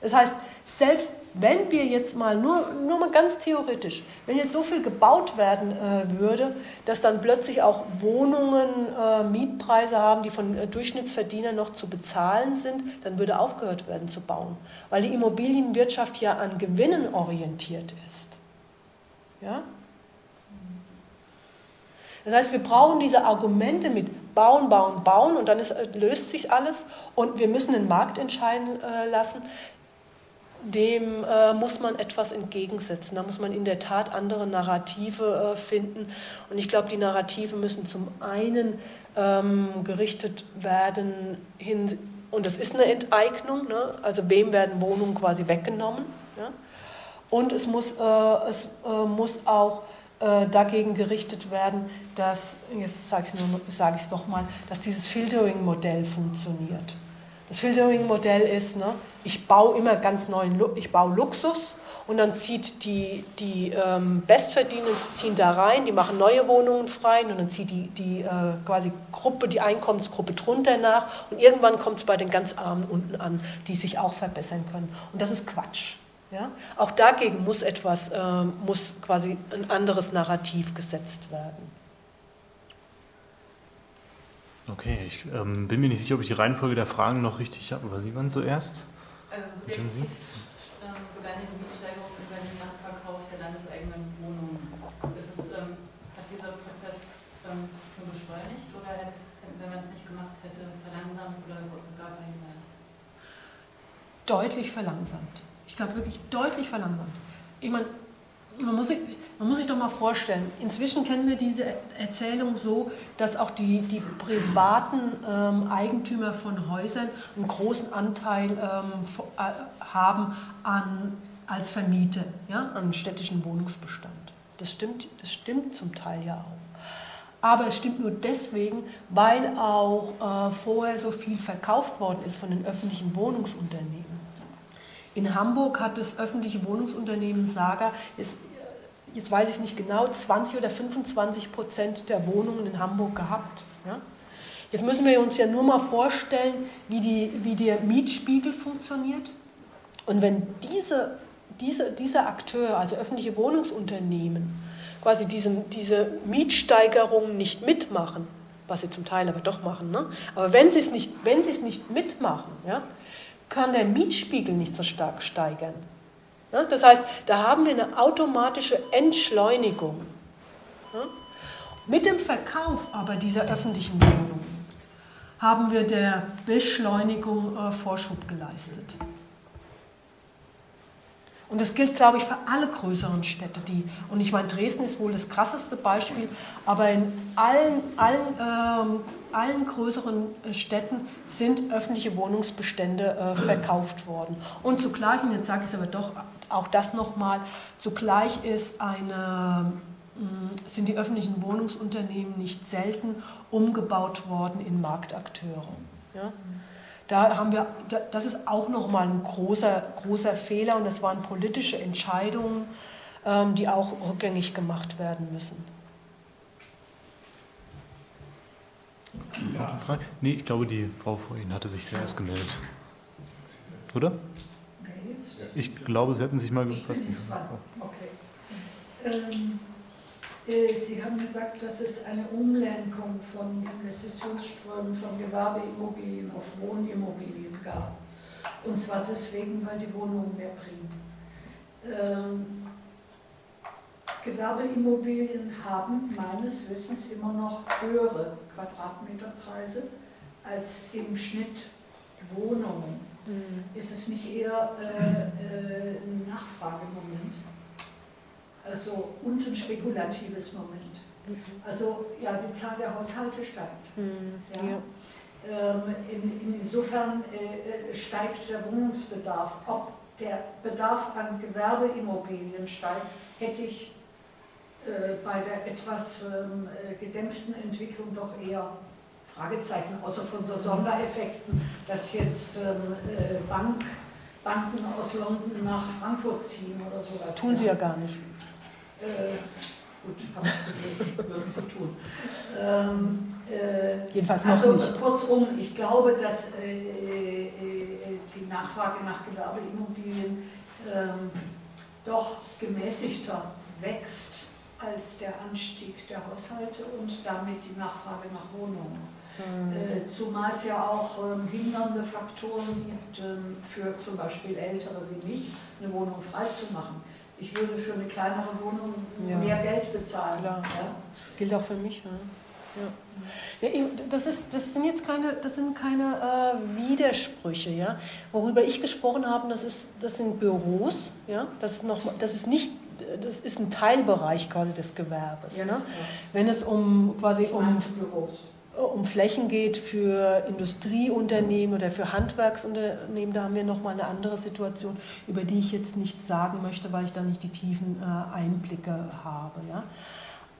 Das heißt, selbst wenn wir jetzt mal, nur, nur mal ganz theoretisch, wenn jetzt so viel gebaut werden äh, würde, dass dann plötzlich auch Wohnungen äh, Mietpreise haben, die von äh, Durchschnittsverdienern noch zu bezahlen sind, dann würde aufgehört werden zu bauen, weil die Immobilienwirtschaft ja an Gewinnen orientiert ist. Ja? Das heißt, wir brauchen diese Argumente mit bauen, bauen, bauen und dann ist, äh, löst sich alles und wir müssen den Markt entscheiden äh, lassen dem äh, muss man etwas entgegensetzen. Da muss man in der Tat andere Narrative äh, finden. Und ich glaube, die Narrative müssen zum einen ähm, gerichtet werden hin, und das ist eine Enteignung, ne? also wem werden Wohnungen quasi weggenommen. Ja? Und es muss, äh, es äh, muss auch äh, dagegen gerichtet werden, dass, jetzt sage ich es sag doch mal, dass dieses Filtering-Modell funktioniert. Das Filtering-Modell ist, ne, ich baue immer ganz neuen, ich baue Luxus und dann zieht die, die ähm, Bestverdienenden ziehen da rein, die machen neue Wohnungen frei und dann zieht die, die äh, quasi Gruppe, die Einkommensgruppe drunter nach und irgendwann kommt es bei den ganz Armen unten an, die sich auch verbessern können. Und das ist Quatsch. Ja? Auch dagegen muss etwas, äh, muss quasi ein anderes Narrativ gesetzt werden. Okay, ich ähm, bin mir nicht sicher, ob ich die Reihenfolge der Fragen noch richtig habe, aber Sie waren zuerst. Also es ist wirklich Sie? Ähm, die Mietsteigerung über den Nachverkauf der landeseigenen Wohnungen. Ist es, ähm, hat dieser Prozess ähm, beschleunigt oder wenn man es nicht gemacht hätte, verlangsamt oder gar verhindert? Deutlich verlangsamt. Ich glaube wirklich deutlich verlangsamt. Ich meine, man muss, sich, man muss sich doch mal vorstellen, inzwischen kennen wir diese Erzählung so, dass auch die, die privaten ähm, Eigentümer von Häusern einen großen Anteil ähm, äh, haben an, als Vermiete ja, an städtischen Wohnungsbestand. Das stimmt, das stimmt zum Teil ja auch. Aber es stimmt nur deswegen, weil auch äh, vorher so viel verkauft worden ist von den öffentlichen Wohnungsunternehmen. In Hamburg hat das öffentliche Wohnungsunternehmen Saga, jetzt, jetzt weiß ich es nicht genau, 20 oder 25 Prozent der Wohnungen in Hamburg gehabt. Ja? Jetzt müssen wir uns ja nur mal vorstellen, wie, die, wie der Mietspiegel funktioniert. Und wenn diese diese, dieser Akteur, also öffentliche Wohnungsunternehmen, quasi diesen, diese Mietsteigerung nicht mitmachen, was sie zum Teil aber doch machen, ne? aber wenn sie es nicht, wenn sie es nicht mitmachen, ja, kann der Mietspiegel nicht so stark steigern. Ja? Das heißt, da haben wir eine automatische Entschleunigung. Ja? Mit dem Verkauf aber dieser öffentlichen Wohnungen haben wir der Beschleunigung äh, Vorschub geleistet. Und das gilt, glaube ich, für alle größeren Städte. Die, und ich meine, Dresden ist wohl das krasseste Beispiel, aber in allen, allen, ähm, allen größeren äh, Städten sind öffentliche Wohnungsbestände äh, verkauft worden. Und zugleich, und jetzt sage ich es aber doch auch das nochmal, zugleich ist eine, äh, sind die öffentlichen Wohnungsunternehmen nicht selten umgebaut worden in Marktakteure. Ja? Da haben wir, das ist auch nochmal ein großer, großer Fehler und das waren politische Entscheidungen, ähm, die auch rückgängig gemacht werden müssen. Ja. Frage? Nee, ich glaube, die Frau vor Ihnen hatte sich zuerst gemeldet. Oder? Ich glaube, Sie hätten sich mal gefasst. Okay. Ähm, äh, Sie haben gesagt, dass es eine Umlenkung von Investitionsströmen von Gewerbeimmobilien auf Wohnimmobilien gab. Und zwar deswegen, weil die Wohnungen mehr bringen. Ähm, Gewerbeimmobilien haben meines Wissens immer noch höhere Quadratmeterpreise als im Schnitt Wohnungen. Mhm. Ist es nicht eher äh, äh, ein Nachfragemoment? Also und ein spekulatives Moment. Mhm. Also ja, die Zahl der Haushalte steigt. Mhm. Ja. ja. Ähm, in, insofern äh, äh, steigt der Wohnungsbedarf. Ob der Bedarf an Gewerbeimmobilien steigt, hätte ich bei der etwas ähm, äh, gedämpften Entwicklung doch eher Fragezeichen, außer von so Sondereffekten, dass jetzt ähm, äh, Bank, Banken aus London nach Frankfurt ziehen oder sowas. Tun sie ja gar nicht. Äh, gut, habe ich vergessen, würden sie tun. Ähm, äh, Jedenfalls noch also, nicht. Kurzum, ich glaube, dass äh, äh, die Nachfrage nach Gewerbeimmobilien ähm, doch gemäßigter wächst als der Anstieg der Haushalte und damit die Nachfrage nach Wohnungen. Mhm. Äh, zumal es ja auch ähm, hindernde Faktoren gibt, ähm, für zum Beispiel Ältere wie mich, eine Wohnung freizumachen ich würde für eine kleinere Wohnung ja. mehr Geld bezahlen. Klar. Ja? Das gilt auch für mich. Ja. Ja. Ja, das, ist, das sind jetzt keine, das sind keine äh, Widersprüche. Ja? Worüber ich gesprochen habe, das, ist, das sind Büros. Ja? Das, ist noch, das, ist nicht, das ist ein Teilbereich quasi des Gewerbes. Ja, ne? Wenn es um, quasi um, um Flächen geht für Industrieunternehmen oder für Handwerksunternehmen, da haben wir nochmal eine andere Situation, über die ich jetzt nichts sagen möchte, weil ich da nicht die tiefen äh, Einblicke habe. Ja.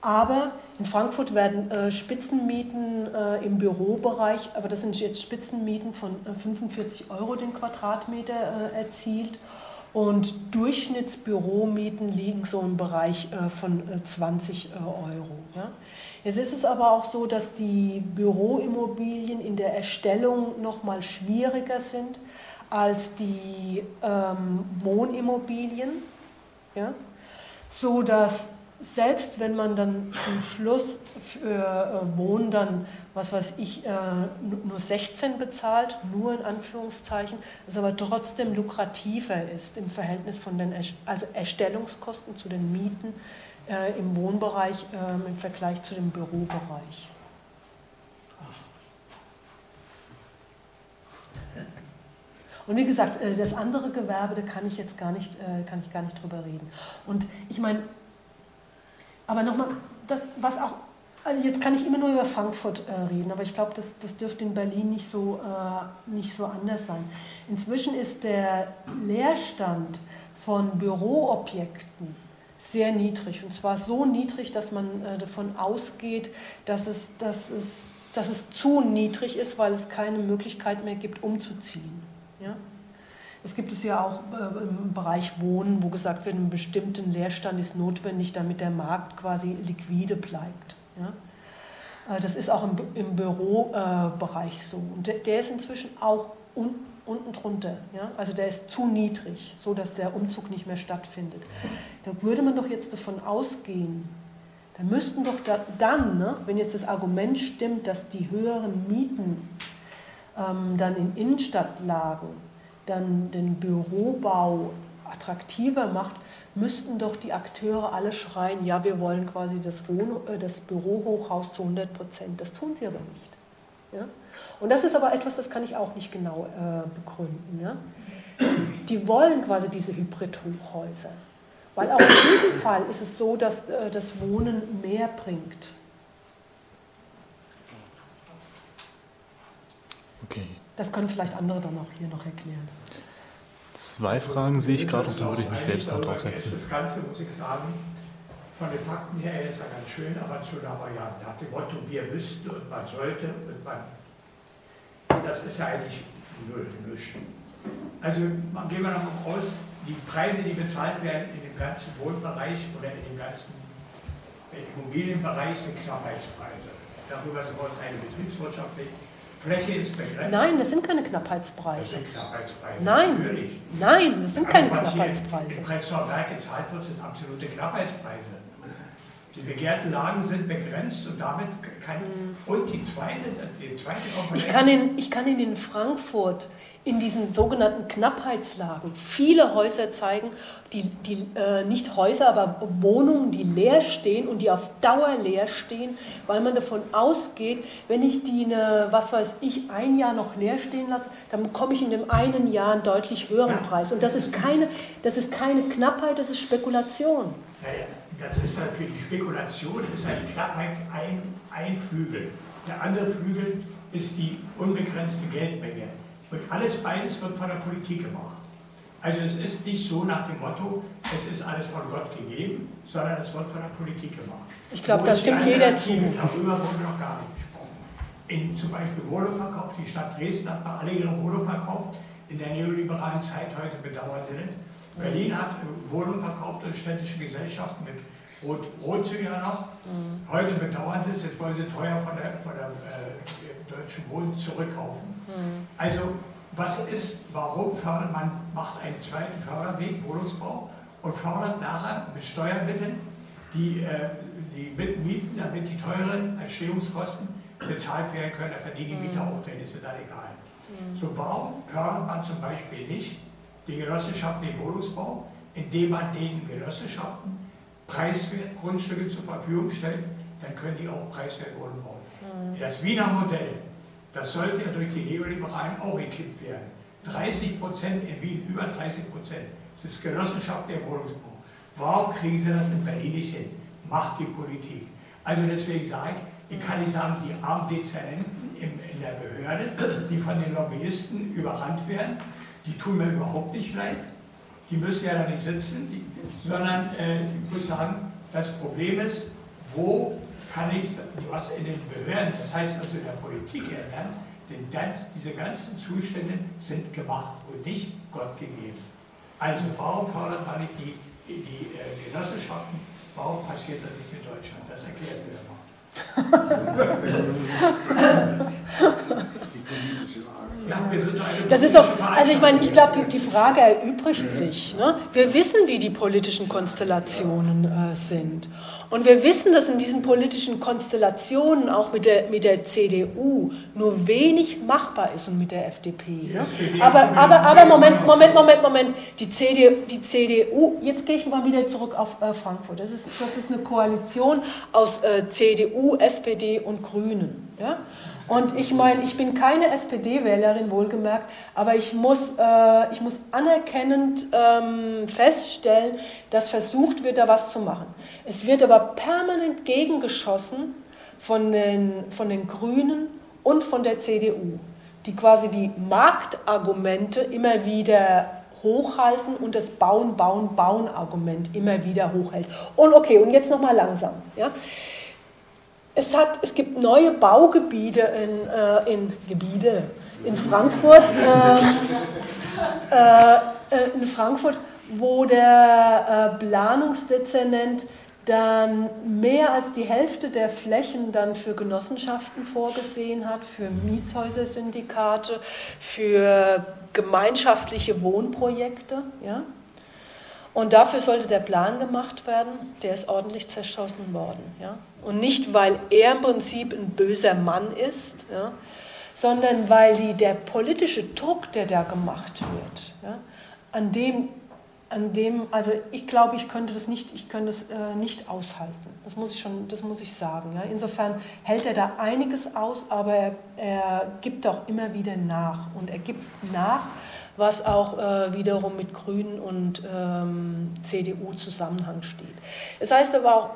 Aber in Frankfurt werden äh, Spitzenmieten äh, im Bürobereich, aber das sind jetzt Spitzenmieten von 45 äh, Euro den Quadratmeter äh, erzielt. Und Durchschnittsbüromieten liegen so im Bereich äh, von 20 Euro. Ja. Jetzt ist es aber auch so, dass die Büroimmobilien in der Erstellung noch mal schwieriger sind als die ähm, Wohnimmobilien, ja? so dass selbst wenn man dann zum Schluss für äh, Wohnen dann, was weiß ich, äh, nur 16 bezahlt, nur in Anführungszeichen, es aber trotzdem lukrativer ist im Verhältnis von den also Erstellungskosten zu den Mieten äh, im Wohnbereich äh, im Vergleich zu dem Bürobereich. Und wie gesagt, äh, das andere Gewerbe, da kann ich jetzt gar nicht, kann ich gar nicht drüber reden. Und ich meine, aber nochmal, das, was auch, also jetzt kann ich immer nur über Frankfurt äh, reden, aber ich glaube, das, das dürfte in Berlin nicht so, äh, nicht so anders sein. Inzwischen ist der Leerstand von Büroobjekten sehr niedrig. Und zwar so niedrig, dass man äh, davon ausgeht, dass es, dass, es, dass es zu niedrig ist, weil es keine Möglichkeit mehr gibt, umzuziehen. Ja? Es gibt es ja auch äh, im Bereich Wohnen, wo gesagt wird, ein bestimmter Leerstand ist notwendig, damit der Markt quasi liquide bleibt. Ja? Äh, das ist auch im, im Bürobereich so. Und der ist inzwischen auch un unten drunter. Ja? Also der ist zu niedrig, so dass der Umzug nicht mehr stattfindet. Da würde man doch jetzt davon ausgehen, da müssten doch da, dann, ne, wenn jetzt das Argument stimmt, dass die höheren Mieten ähm, dann in Innenstadtlagen dann den Bürobau attraktiver macht, müssten doch die Akteure alle schreien, ja, wir wollen quasi das, Wohn äh, das Bürohochhaus zu 100 Prozent. Das tun sie aber nicht. Ja? Und das ist aber etwas, das kann ich auch nicht genau äh, begründen. Ja? Die wollen quasi diese Hybrid-Hochhäuser. Weil auch in diesem Fall ist es so, dass äh, das Wohnen mehr bringt. Okay. Das können vielleicht andere dann auch hier noch erklären. Zwei Fragen sehe ich gerade und da würde ich mich selbst dann draufsetzen. Das Ganze, muss ich sagen, von den Fakten her ist ja ganz schön, aber zu der Variante nach dem Motto, wir müssten und man sollte und man, das ist ja eigentlich null, nichts. Also gehen wir davon aus, die Preise, die bezahlt werden in dem ganzen Wohnbereich oder in dem ganzen Immobilienbereich sind Knappheitspreise. Darüber sind wir uns eine betriebswirtschaftlich Fläche ist begrenzt. Nein, das sind keine Knappheitspreise. Das sind Knappheitspreise. Nein, Natürlich. nein, das sind keine Aber was Knappheitspreise. In Prenzlauer Berg gezahlt wird, sind absolute Knappheitspreise. Die begehrten Lagen sind begrenzt und damit kann. Und die zweite, die zweite Komponente. Ich kann, in, ich kann in Frankfurt in diesen sogenannten Knappheitslagen viele Häuser zeigen, die, die äh, nicht Häuser, aber Wohnungen, die leer stehen und die auf Dauer leer stehen, weil man davon ausgeht, wenn ich die, eine, was weiß ich, ein Jahr noch leer stehen lasse, dann bekomme ich in dem einen Jahr einen deutlich höheren Preis. Und das ist keine, das ist keine Knappheit, das ist Spekulation. Naja, das ist halt für die Spekulation, ist halt die Knappheit ein, ein Flügel. Der andere Flügel ist die unbegrenzte Geldmenge. Und alles beides wird von der Politik gemacht. Also es ist nicht so nach dem Motto, es ist alles von Gott gegeben, sondern es wird von der Politik gemacht. Ich glaube, das stimmt jeder zu. Darüber wurde noch gar nicht gesprochen. In zum Beispiel Wohnungsverkauf, die Stadt Dresden hat mal alle ihre Wohnungen verkauft. In der neoliberalen Zeit, heute bedauern sie nicht. Berlin hat Wohnungen verkauft und städtische Gesellschaften mit Rot, Rotzüger noch. Mhm. Heute bedauern sie es, jetzt wollen sie teuer von der, von der äh, Deutschen Wohnen zurückkaufen. Mhm. Also was ist, warum fördert man, macht einen zweiten Förderweg, Wohnungsbau, und fördert nachher mit Steuermitteln die, äh, die Mieten, damit die teuren Entstehungskosten bezahlt werden können, da verdienen die Mieter auch, denen ist es dann egal. So, warum fördert man zum Beispiel nicht die Genossenschaften im Wohnungsbau, indem man den Genossenschaften preiswert Grundstücke zur Verfügung stellt, dann können die auch preiswert Wohnungen bauen. Das Wiener Modell, das sollte ja durch die Neoliberalen auch gekippt werden. 30 Prozent in Wien, über 30 Prozent. Das ist Genossenschaft der Wohnungsbau. Warum kriegen sie das in Berlin nicht hin? Macht die Politik. Also deswegen sage ich, ich kann nicht sagen, die armen Dezernenten in, der Behörde, die von den Lobbyisten überrannt werden, die tun mir überhaupt nicht leid. Die müssen ja da nicht sitzen, die, sondern äh, ich muss sagen, das Problem ist, wo kann ich was in den Behörden, das heißt also in der Politik ändern, denn ganz, diese ganzen Zustände sind gemacht und nicht Gott gegeben. Also warum fordert man nicht die, die, die äh, Genossenschaften, warum passiert das nicht in Deutschland? Das erklärt mir mal. Das ist doch, also ich meine, ich glaube, die, die Frage erübrigt sich. Ne? Wir wissen, wie die politischen Konstellationen äh, sind. Und wir wissen, dass in diesen politischen Konstellationen auch mit der, mit der CDU nur wenig machbar ist und mit der FDP. Ne? Aber, aber, aber Moment, Moment, Moment, Moment. Die CDU, die CDU jetzt gehe ich mal wieder zurück auf äh, Frankfurt. Das ist, das ist eine Koalition aus äh, CDU, SPD und Grünen. Ja? Und ich meine, ich bin keine SPD-Wählerin, wohlgemerkt, aber ich muss, äh, ich muss anerkennend ähm, feststellen, dass versucht wird, da was zu machen. Es wird aber permanent gegengeschossen von den, von den Grünen und von der CDU, die quasi die Marktargumente immer wieder hochhalten und das Bauen, Bauen, Bauen-Argument immer wieder hochhält. Und okay, und jetzt nochmal langsam. Ja? Es, hat, es gibt neue Baugebiete in, äh, in, Gebiete in Frankfurt, ähm, äh, äh, in Frankfurt, wo der äh, Planungsdezernent dann mehr als die Hälfte der Flächen dann für Genossenschaften vorgesehen hat, für Mietshäuser-Syndikate, für gemeinschaftliche Wohnprojekte. Ja? Und dafür sollte der Plan gemacht werden, der ist ordentlich zerschossen worden. Ja? Und nicht, weil er im Prinzip ein böser Mann ist, ja? sondern weil die, der politische Druck, der da gemacht wird, ja? an dem an dem, also ich glaube, ich könnte das nicht, ich könnte das äh, nicht aushalten. Das muss ich schon, das muss ich sagen. Ja. Insofern hält er da einiges aus, aber er, er, gibt auch immer wieder nach und er gibt nach, was auch äh, wiederum mit Grünen und ähm, CDU Zusammenhang steht. Das heißt aber auch,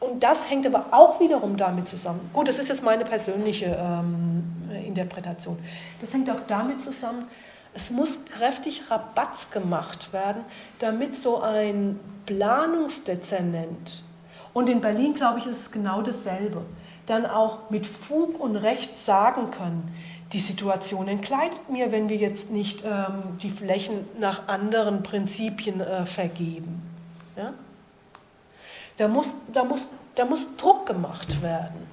und das hängt aber auch wiederum damit zusammen. Gut, das ist jetzt meine persönliche ähm, Interpretation. Das hängt auch damit zusammen, es muss kräftig Rabatz gemacht werden, damit so ein Planungsdezernent, und in Berlin, glaube ich, ist es genau dasselbe, dann auch mit Fug und Recht sagen können, die Situation entkleidet mir, wenn wir jetzt nicht ähm, die Flächen nach anderen Prinzipien äh, vergeben. Ja? Da, muss, da, muss, da muss Druck gemacht werden.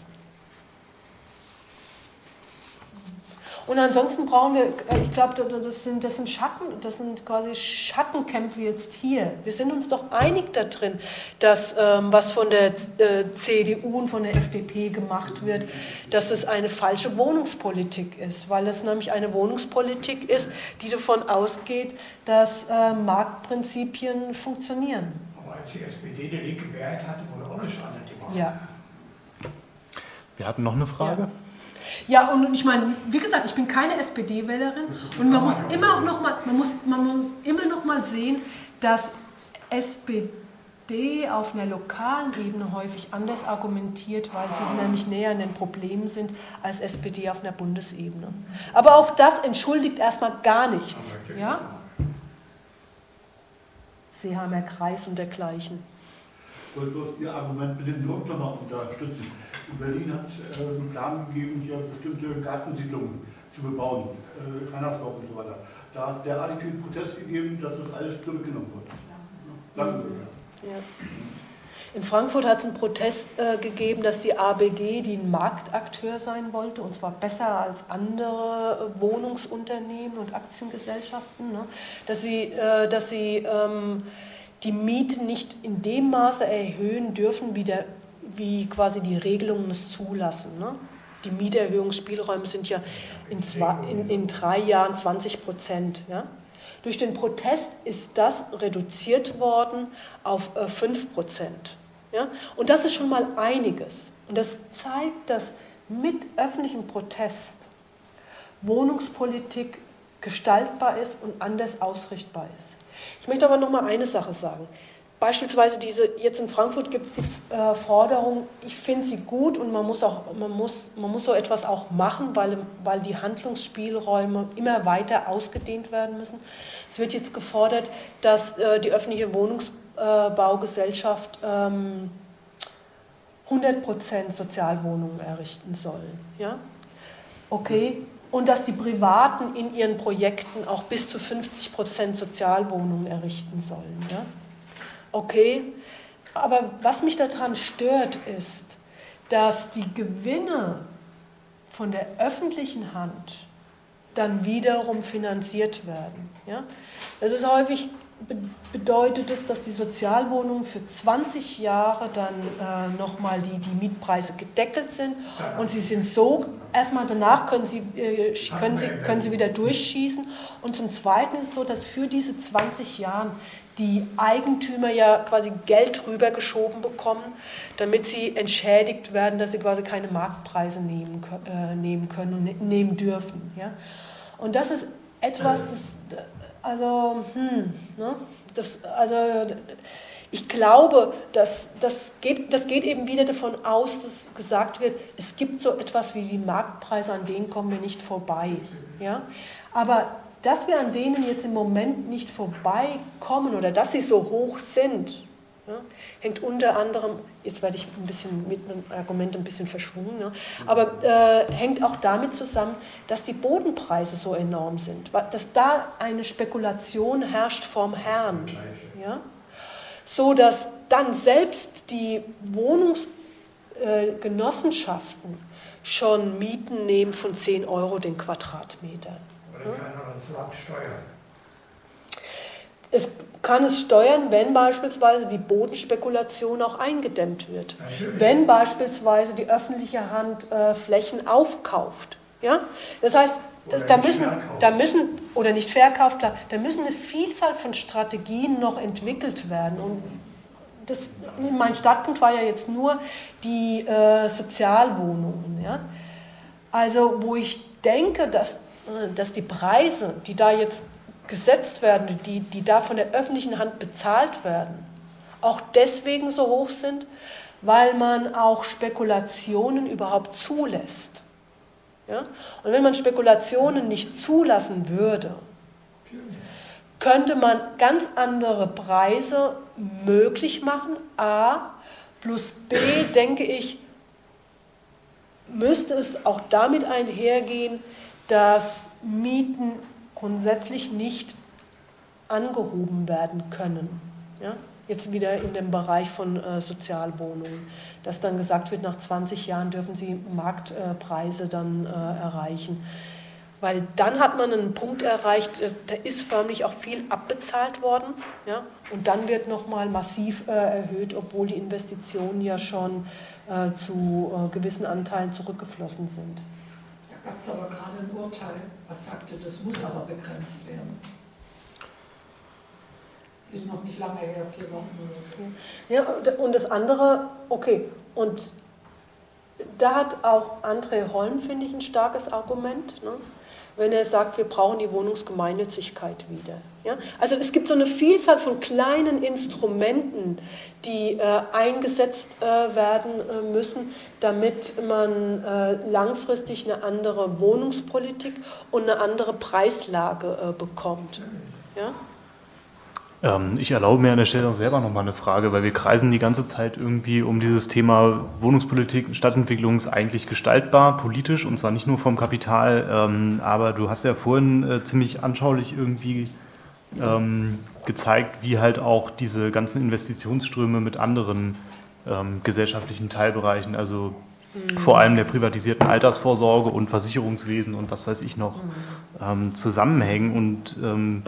Und ansonsten brauchen wir, äh, ich glaube, das sind, das sind Schatten, das sind quasi Schattenkämpfe jetzt hier. Wir sind uns doch einig darin, dass ähm, was von der äh, CDU und von der FDP gemacht wird, dass es eine falsche Wohnungspolitik ist, weil es nämlich eine Wohnungspolitik ist, die davon ausgeht, dass äh, Marktprinzipien funktionieren. Aber als die SPD die linke Mehrheit hatte, wurde auch eine Standard gemacht. Ja. Wir hatten noch eine Frage. Ja. Ja, und ich meine, wie gesagt, ich bin keine SPD-Wählerin und man muss immer auch noch mal, man muss, man muss immer noch mal sehen, dass SPD auf einer lokalen Ebene häufig anders argumentiert, weil sie nämlich näher an den Problemen sind als SPD auf einer Bundesebene. Aber auch das entschuldigt erstmal gar nichts. Ja? Seeheimer Kreis und dergleichen. Bloß Ihr Argument mit den nochmal unterstützen. Berlin hat äh, einen Plan gegeben, hier bestimmte Gartensiedlungen zu bebauen, äh, Heinersdorf und so weiter. Da hat derartig viel Protest gegeben, dass das alles zurückgenommen wird. Danke. Ja. In Frankfurt hat es einen Protest äh, gegeben, dass die ABG, die ein Marktakteur sein wollte, und zwar besser als andere äh, Wohnungsunternehmen und Aktiengesellschaften, ne, dass sie, äh, dass sie ähm, die Mieten nicht in dem Maße erhöhen dürfen, wie, der, wie quasi die Regelungen es zulassen. Ne? Die Mieterhöhungsspielräume sind ja in, zwei, in, in drei Jahren 20 Prozent. Ja? Durch den Protest ist das reduziert worden auf äh, 5 Prozent. Ja? Und das ist schon mal einiges. Und das zeigt, dass mit öffentlichem Protest Wohnungspolitik gestaltbar ist und anders ausrichtbar ist. Ich möchte aber noch mal eine Sache sagen. Beispielsweise diese, jetzt in Frankfurt gibt es die äh, Forderung, ich finde sie gut und man muss, auch, man, muss, man muss so etwas auch machen, weil, weil die Handlungsspielräume immer weiter ausgedehnt werden müssen. Es wird jetzt gefordert, dass äh, die öffentliche Wohnungsbaugesellschaft ähm, 100% Sozialwohnungen errichten soll. Ja? Okay, und dass die Privaten in ihren Projekten auch bis zu 50 Prozent Sozialwohnungen errichten sollen. Ja? Okay, aber was mich daran stört, ist, dass die Gewinne von der öffentlichen Hand dann wiederum finanziert werden. Ja? Das ist häufig bedeutet es, dass die Sozialwohnungen für 20 Jahre dann äh, nochmal die, die Mietpreise gedeckelt sind und sie sind so, erstmal danach können sie, äh, können, sie, können sie wieder durchschießen und zum Zweiten ist es so, dass für diese 20 Jahre die Eigentümer ja quasi Geld rübergeschoben bekommen, damit sie entschädigt werden, dass sie quasi keine Marktpreise nehmen, äh, nehmen können und ne-, nehmen dürfen. Ja? Und das ist etwas, das also, hm, ne? das, also ich glaube, dass, das, geht, das geht eben wieder davon aus, dass gesagt wird, es gibt so etwas wie die Marktpreise, an denen kommen wir nicht vorbei. Ja? Aber dass wir an denen jetzt im Moment nicht vorbeikommen oder dass sie so hoch sind, ja, hängt unter anderem, jetzt werde ich ein bisschen mit einem Argument ein bisschen verschwungen, ja, aber äh, hängt auch damit zusammen, dass die Bodenpreise so enorm sind, dass da eine Spekulation herrscht vom Herrn. Ja, so dass dann selbst die Wohnungsgenossenschaften schon Mieten nehmen von 10 Euro den Quadratmeter. Oder kann man das Land steuern? Es kann es steuern, wenn beispielsweise die Bodenspekulation auch eingedämmt wird. Wenn beispielsweise die öffentliche Hand äh, Flächen aufkauft. Ja? Das heißt, das, da, müssen, da müssen, oder nicht verkauft, klar, da müssen eine Vielzahl von Strategien noch entwickelt werden. Und das, mein Startpunkt war ja jetzt nur die äh, Sozialwohnungen. Ja? Also wo ich denke, dass, äh, dass die Preise, die da jetzt gesetzt werden, die, die da von der öffentlichen Hand bezahlt werden, auch deswegen so hoch sind, weil man auch Spekulationen überhaupt zulässt. Ja? Und wenn man Spekulationen nicht zulassen würde, könnte man ganz andere Preise möglich machen. A plus B, denke ich, müsste es auch damit einhergehen, dass Mieten grundsätzlich nicht angehoben werden können. Ja? Jetzt wieder in dem Bereich von äh, Sozialwohnungen, dass dann gesagt wird, nach 20 Jahren dürfen sie Marktpreise dann äh, erreichen. Weil dann hat man einen Punkt erreicht, äh, da ist förmlich auch viel abbezahlt worden. Ja? Und dann wird nochmal massiv äh, erhöht, obwohl die Investitionen ja schon äh, zu äh, gewissen Anteilen zurückgeflossen sind. Gab es aber gerade ein Urteil, was sagte, das muss aber begrenzt werden. Ist noch nicht lange her, vier Wochen oder so. Ja, und- und das andere, okay, und da hat auch André Holm, finde ich, ein starkes Argument, ne? Wenn er sagt, wir brauchen die Wohnungsgemeinnützigkeit wieder. Ja? Also es gibt so eine Vielzahl von kleinen Instrumenten, die äh, eingesetzt äh, werden äh, müssen, damit man äh, langfristig eine andere Wohnungspolitik und eine andere Preislage äh, bekommt. Ja? Ähm, ich erlaube mir an der Stelle auch selber nochmal eine Frage, weil wir kreisen die ganze Zeit irgendwie um dieses Thema Wohnungspolitik, Stadtentwicklung ist eigentlich gestaltbar, politisch und zwar nicht nur vom Kapital. Ähm, aber du hast ja vorhin äh, ziemlich anschaulich irgendwie ähm, gezeigt, wie halt auch diese ganzen Investitionsströme mit anderen ähm, gesellschaftlichen Teilbereichen, also vor allem der privatisierten Altersvorsorge und Versicherungswesen und was weiß ich noch, ähm, zusammenhängen. Und ähm,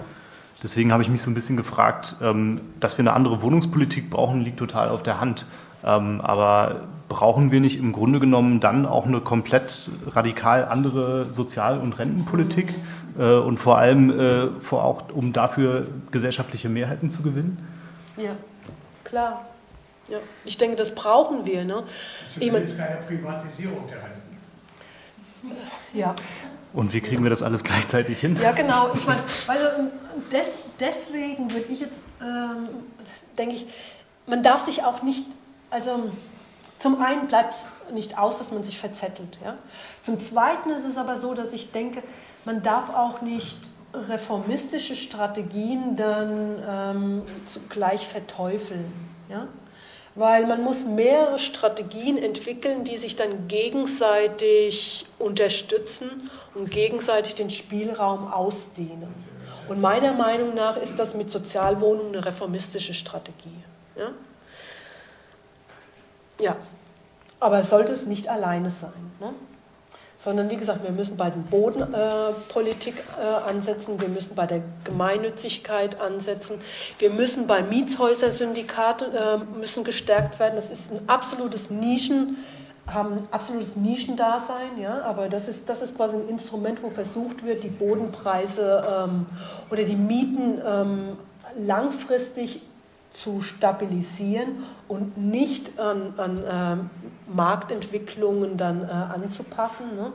deswegen habe ich mich so ein bisschen gefragt, ähm, dass wir eine andere Wohnungspolitik brauchen, liegt total auf der Hand. Ähm, aber brauchen wir nicht im Grunde genommen dann auch eine komplett radikal andere Sozial- und Rentenpolitik äh, und vor allem äh, vor auch, um dafür gesellschaftliche Mehrheiten zu gewinnen? Ja, klar. Ja. Ich denke, das brauchen wir. Ne? Ich mein, Zumindest keine Privatisierung der Renten. ja. Und wie kriegen wir das alles gleichzeitig hin? ja, genau. Ich meine, also des, deswegen würde ich jetzt, ähm, denke ich, man darf sich auch nicht, also zum einen bleibt es nicht aus, dass man sich verzettelt. Ja? Zum zweiten ist es aber so, dass ich denke, man darf auch nicht reformistische Strategien dann ähm, zugleich verteufeln. Ja? Weil man muss mehrere Strategien entwickeln, die sich dann gegenseitig unterstützen und gegenseitig den Spielraum ausdehnen. Und meiner Meinung nach ist das mit Sozialwohnungen eine reformistische Strategie. Ja, ja. aber es sollte es nicht alleine sein. Ne? Sondern wie gesagt, wir müssen bei der Bodenpolitik äh, ansetzen, wir müssen bei der Gemeinnützigkeit ansetzen, wir müssen bei Mietshäusersyndikaten äh, müssen gestärkt werden. Das ist ein absolutes Nischen, haben ein absolutes Nischendasein, ja, aber das ist, das ist quasi ein Instrument, wo versucht wird, die Bodenpreise ähm, oder die Mieten ähm, langfristig zu stabilisieren und nicht an, an ähm, Marktentwicklungen dann äh, anzupassen. Ne?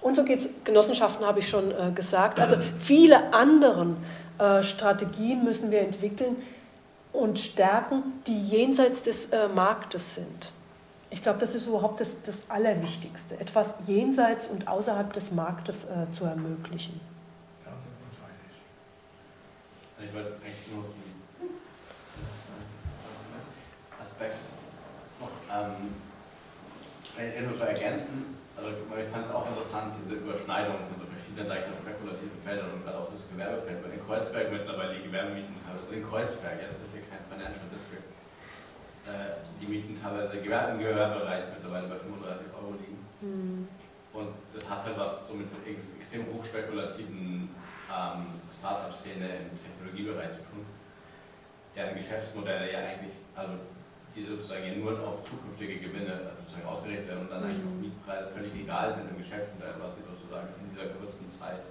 Und so geht es, Genossenschaften habe ich schon äh, gesagt. Also viele andere äh, Strategien müssen wir entwickeln und stärken, die jenseits des äh, Marktes sind. Ich glaube, das ist überhaupt das, das Allerwichtigste, etwas jenseits und außerhalb des Marktes äh, zu ermöglichen. Uns einig. Ich wollte eigentlich nur noch ähm, vielleicht nur zu ergänzen. Also ich fand es auch interessant, diese Überschneidung von so verschiedenen sag ich mal, spekulativen Feldern und gerade auch das Gewerbefeld, weil in Kreuzberg mittlerweile die Gewerbemieten teilweise, in Kreuzberg, ja, das ist hier kein Financial District, äh, die Mieten teilweise im Gewerbebereich mittlerweile bei 35 Euro liegen. Mhm. Und das hat halt was so mit extrem hochspekulativen ähm, Startup-Szene im Technologiebereich zu tun, deren Geschäftsmodelle ja eigentlich, also die sozusagen ja nur auf zukünftige Gewinne sozusagen ausgerichtet werden und dann eigentlich auch mhm. Mietpreise völlig egal sind im Geschäftsmodell, was sie sozusagen in dieser kurzen Zeit,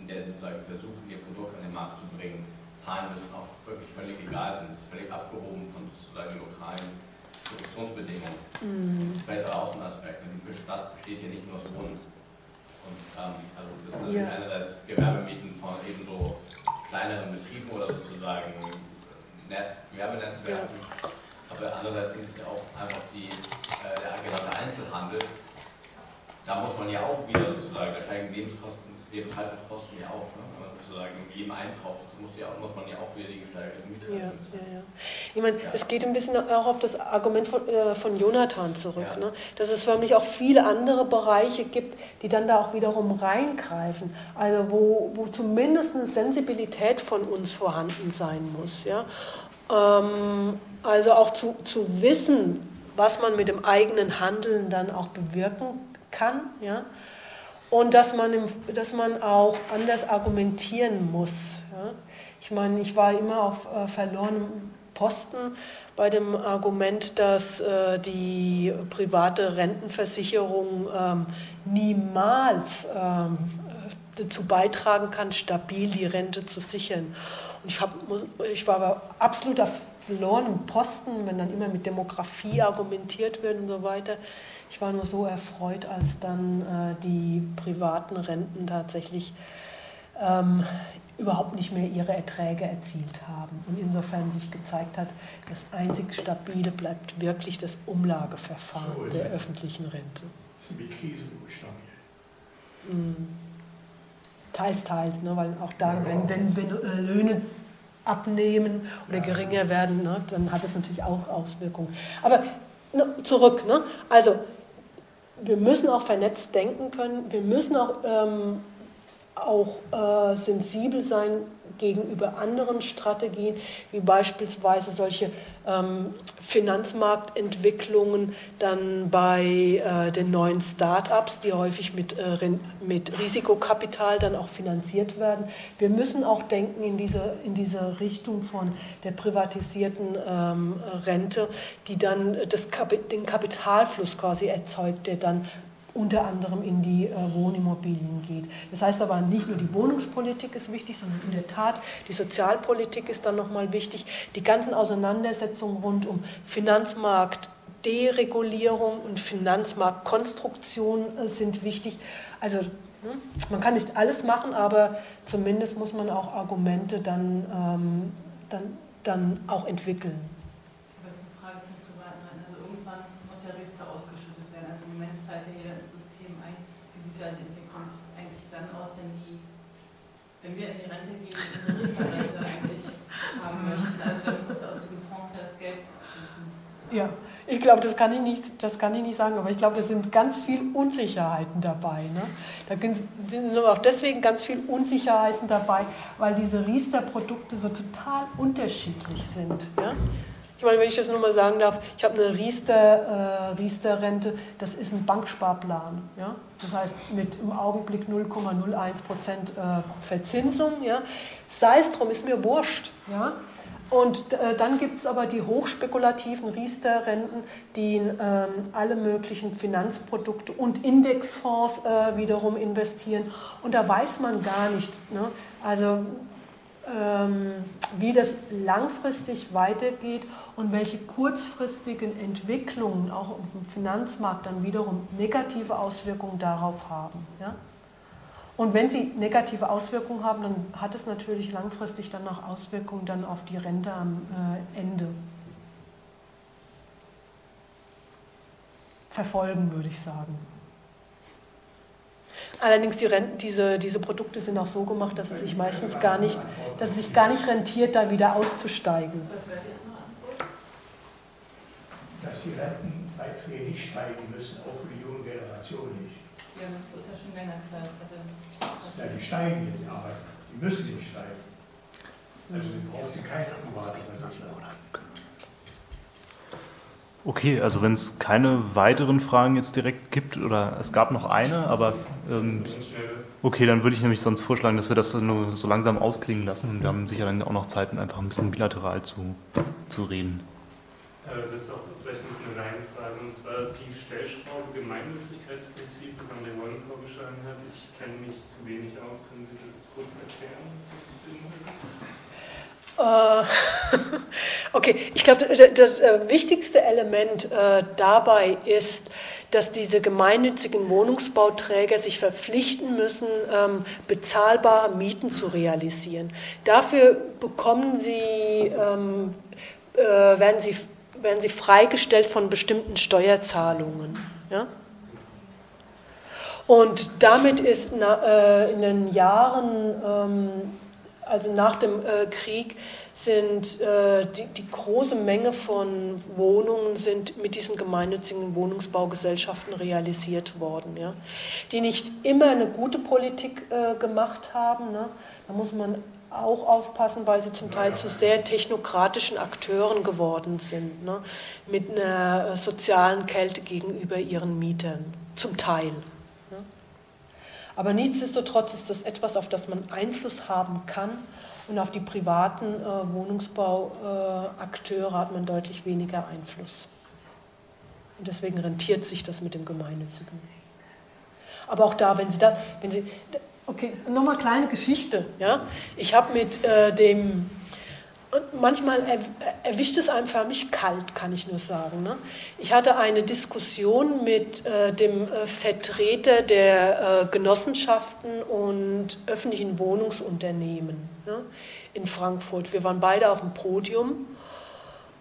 in der sie sozusagen versuchen, ihr Produkt an den Markt zu bringen, zahlen müssen, auch wirklich völlig egal sind. Es ist völlig abgehoben von sozusagen lokalen Produktionsbedingungen. Mhm. Das fällt aber auch ein Aspekt. Die Stadt besteht hier nicht nur aus Wohnen. Und ähm, also das sind natürlich ja. einerseits Gewerbemieten von ebenso kleineren Betrieben oder sozusagen Netz, Gewerbenetzwerken. Ja. Aber andererseits sind es ja auch einfach die, äh, der genannte Einzelhandel. Da muss man ja auch wieder sozusagen, da steigen Lebenskosten, Lebenshaltungskosten ja auch. Ne? sozusagen in jedem Einkauf muss, ja, muss man ja auch wieder die gesteigerte Miete ja, ja, ja. Ich meine, ja. es geht ein bisschen auch auf das Argument von, äh, von Jonathan zurück, ja. ne? dass es förmlich auch viele andere Bereiche gibt, die dann da auch wiederum reingreifen, also wo, wo zumindest eine Sensibilität von uns vorhanden sein muss. Ja? Ähm, also auch zu, zu wissen, was man mit dem eigenen Handeln dann auch bewirken kann. Ja? und dass man, im, dass man auch anders argumentieren muss. Ja. Ich meine, ich war immer auf äh, verlorenem Posten bei dem Argument, dass äh, die private Rentenversicherung ähm, niemals ähm, dazu beitragen kann, stabil die Rente zu sichern. Und ich, hab, ich war absolut auf verlorenem Posten, wenn dann immer mit Demografie argumentiert wird und so weiter. Ich war nur so erfreut, als dann äh, die privaten Renten tatsächlich ähm, überhaupt nicht mehr ihre Erträge erzielt haben. Und insofern sich gezeigt hat, das einzig Stabile bleibt wirklich das Umlageverfahren so der öffentlichen Rente. Das sind die Krisen stabil. Mm. Teils, teils, ne, weil auch da, ja, wenn, wenn, wenn äh, Löhne abnehmen oder ja. geringer werden, ne, dann hat es natürlich auch Auswirkungen. Aber ne, zurück, ne? also wir müssen auch vernetzt denken können, wir müssen auch, ähm, auch äh, sensibel sein gegenüber anderen Strategien, wie beispielsweise solche ähm, Finanzmarktentwicklungen dann bei äh, den neuen Start-ups, die häufig mit, äh, mit Risikokapital dann auch finanziert werden. Wir müssen auch denken in diese, in diese Richtung von der privatisierten ähm, Rente, die dann das, den Kapitalfluss quasi erzeugt, der dann unter anderem in die äh, Wohnimmobilien geht. Das heißt aber nicht nur die Wohnungspolitik ist wichtig, sondern in der Tat die Sozialpolitik ist dann nochmal wichtig. Die ganzen Auseinandersetzungen rund um Finanzmarkt, Deregulierung und Finanzmarktkonstruktion äh, sind wichtig. Also ne, man kann nicht alles machen, aber zumindest muss man auch Argumente dann, ähm, dann, dann auch entwickeln. Wenn wir in die Rente gehen, unsere Riester-Rente eigentlich haben möchten. Also dann muss aus diesem Fonds das Geld fließen. Ja, ich glaube, das kann ich nicht, das kann ich nicht sagen, aber ich glaube, da sind ganz viele Unsicherheiten dabei. Ne? Da sind auch deswegen ganz viele Unsicherheiten dabei, weil diese Riester-Produkte so total unterschiedlich sind. Ja? Ich meine, wenn ich das nur mal sagen darf, ich habe eine Riester-Rente, äh, Riester das ist ein Banksparplan. Ja? Das heißt, mit im Augenblick 0,01 Prozent äh, Verzinsung. Ja? Sei es drum, ist mir wurscht. Ja? Und äh, dann gibt es aber die hochspekulativen Riester-Renten, die in ähm, alle möglichen Finanzprodukte und Indexfonds äh, wiederum investieren. Und da weiß man gar nicht. Ne? Also wie das langfristig weitergeht und welche kurzfristigen Entwicklungen auch auf dem Finanzmarkt dann wiederum negative Auswirkungen darauf haben. Ja? Und wenn sie negative Auswirkungen haben, dann hat es natürlich langfristig dann auch Auswirkungen dann auf die Rente am äh, Ende. Verfolgen, würde ich sagen. Allerdings die Renten, diese, diese Produkte sind auch so gemacht, dass es sich meistens gar nicht, dass es sich gar nicht rentiert, da wieder auszusteigen. Dass die Rentenbeiträge nicht steigen müssen, auch für die junge Generation nicht. Ja, das ist ja schon länger klar. Ja, die steigen jetzt, aber die müssen nicht steigen. Also sie brauchen keine Akkurat. Okay, also wenn es keine weiteren Fragen jetzt direkt gibt, oder es gab noch eine, aber ähm, okay, dann würde ich nämlich sonst vorschlagen, dass wir das nur so langsam ausklingen lassen und wir haben sicher dann auch noch Zeit, einfach ein bisschen bilateral zu, zu reden. Das ist auch vielleicht ein bisschen eine Reihenfrage, und zwar die Stellschraube Gemeinnützigkeitsprinzip, das André Wollen vorgeschlagen hat. Ich kenne mich zu wenig aus. Können Sie das kurz erklären, was das beinhaltet? Äh, okay, ich glaube, das, äh, wichtigste Element äh, dabei ist, dass diese gemeinnützigen Wohnungsbauträger sich verpflichten müssen, ähm, bezahlbare Mieten zu realisieren. Dafür bekommen sie, ähm, werden sie werden sie freigestellt von bestimmten Steuerzahlungen. Ja? Und damit ist in den Jahren, ähm, also nach dem äh, Krieg, sind äh, die, die, große Menge von Wohnungen sind mit diesen gemeinnützigen Wohnungsbaugesellschaften realisiert worden, ja? die nicht immer eine gute Politik äh, gemacht haben. Ne? Da muss man auch aufpassen, weil sie zum Teil zu sehr technokratischen Akteuren geworden sind, ne? mit einer äh, sozialen Kälte gegenüber ihren Mietern, zum Teil. Aber nichtsdestotrotz ist das etwas, auf das man Einfluss haben kann und auf die privaten äh, Wohnungsbauakteure äh, hat man deutlich weniger Einfluss. Und deswegen rentiert sich das mit dem Gemeinnützigen. Aber auch da, wenn Sie das, wenn Sie, Okay, nochmal kleine Geschichte. Ja? Ich habe mit äh, dem, und manchmal er, erwischt es einem förmlich kalt, kann ich nur sagen. Ne? Ich hatte eine Diskussion mit äh, dem äh, Vertreter der äh, Genossenschaften und öffentlichen Wohnungsunternehmen ne? in Frankfurt. Wir waren beide auf dem Podium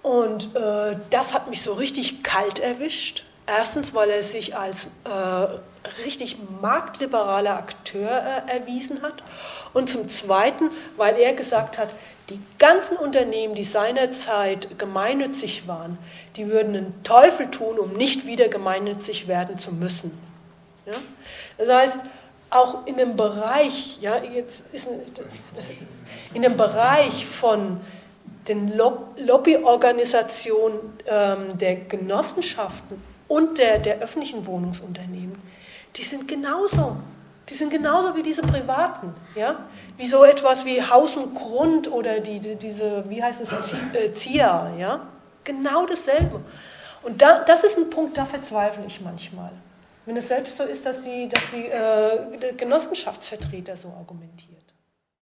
und äh, das hat mich so richtig kalt erwischt. Erstens, weil er sich als äh, richtig marktliberaler Akteur erwiesen hat. Und zum Zweiten, weil er gesagt hat, die ganzen Unternehmen, die seinerzeit gemeinnützig waren, die würden einen Teufel tun, um nicht wieder gemeinnützig werden zu müssen. Ja? Das heißt, auch in dem Bereich, ja, jetzt ist das, in dem Bereich von den Lobbyorganisationen ähm, der Genossenschaften und der, der öffentlichen Wohnungsunternehmen, die sind genauso. Die sind genauso wie diese privaten. Ja? Wie so etwas wie Haus und Grund oder die, die diese, wie heißt es. Äh, ja? Genau dasselbe. Und da, das ist ein Punkt, da verzweifle ich manchmal. Wenn es selbst so ist, dass die, dass die äh, Genossenschaftsvertreter so argumentieren.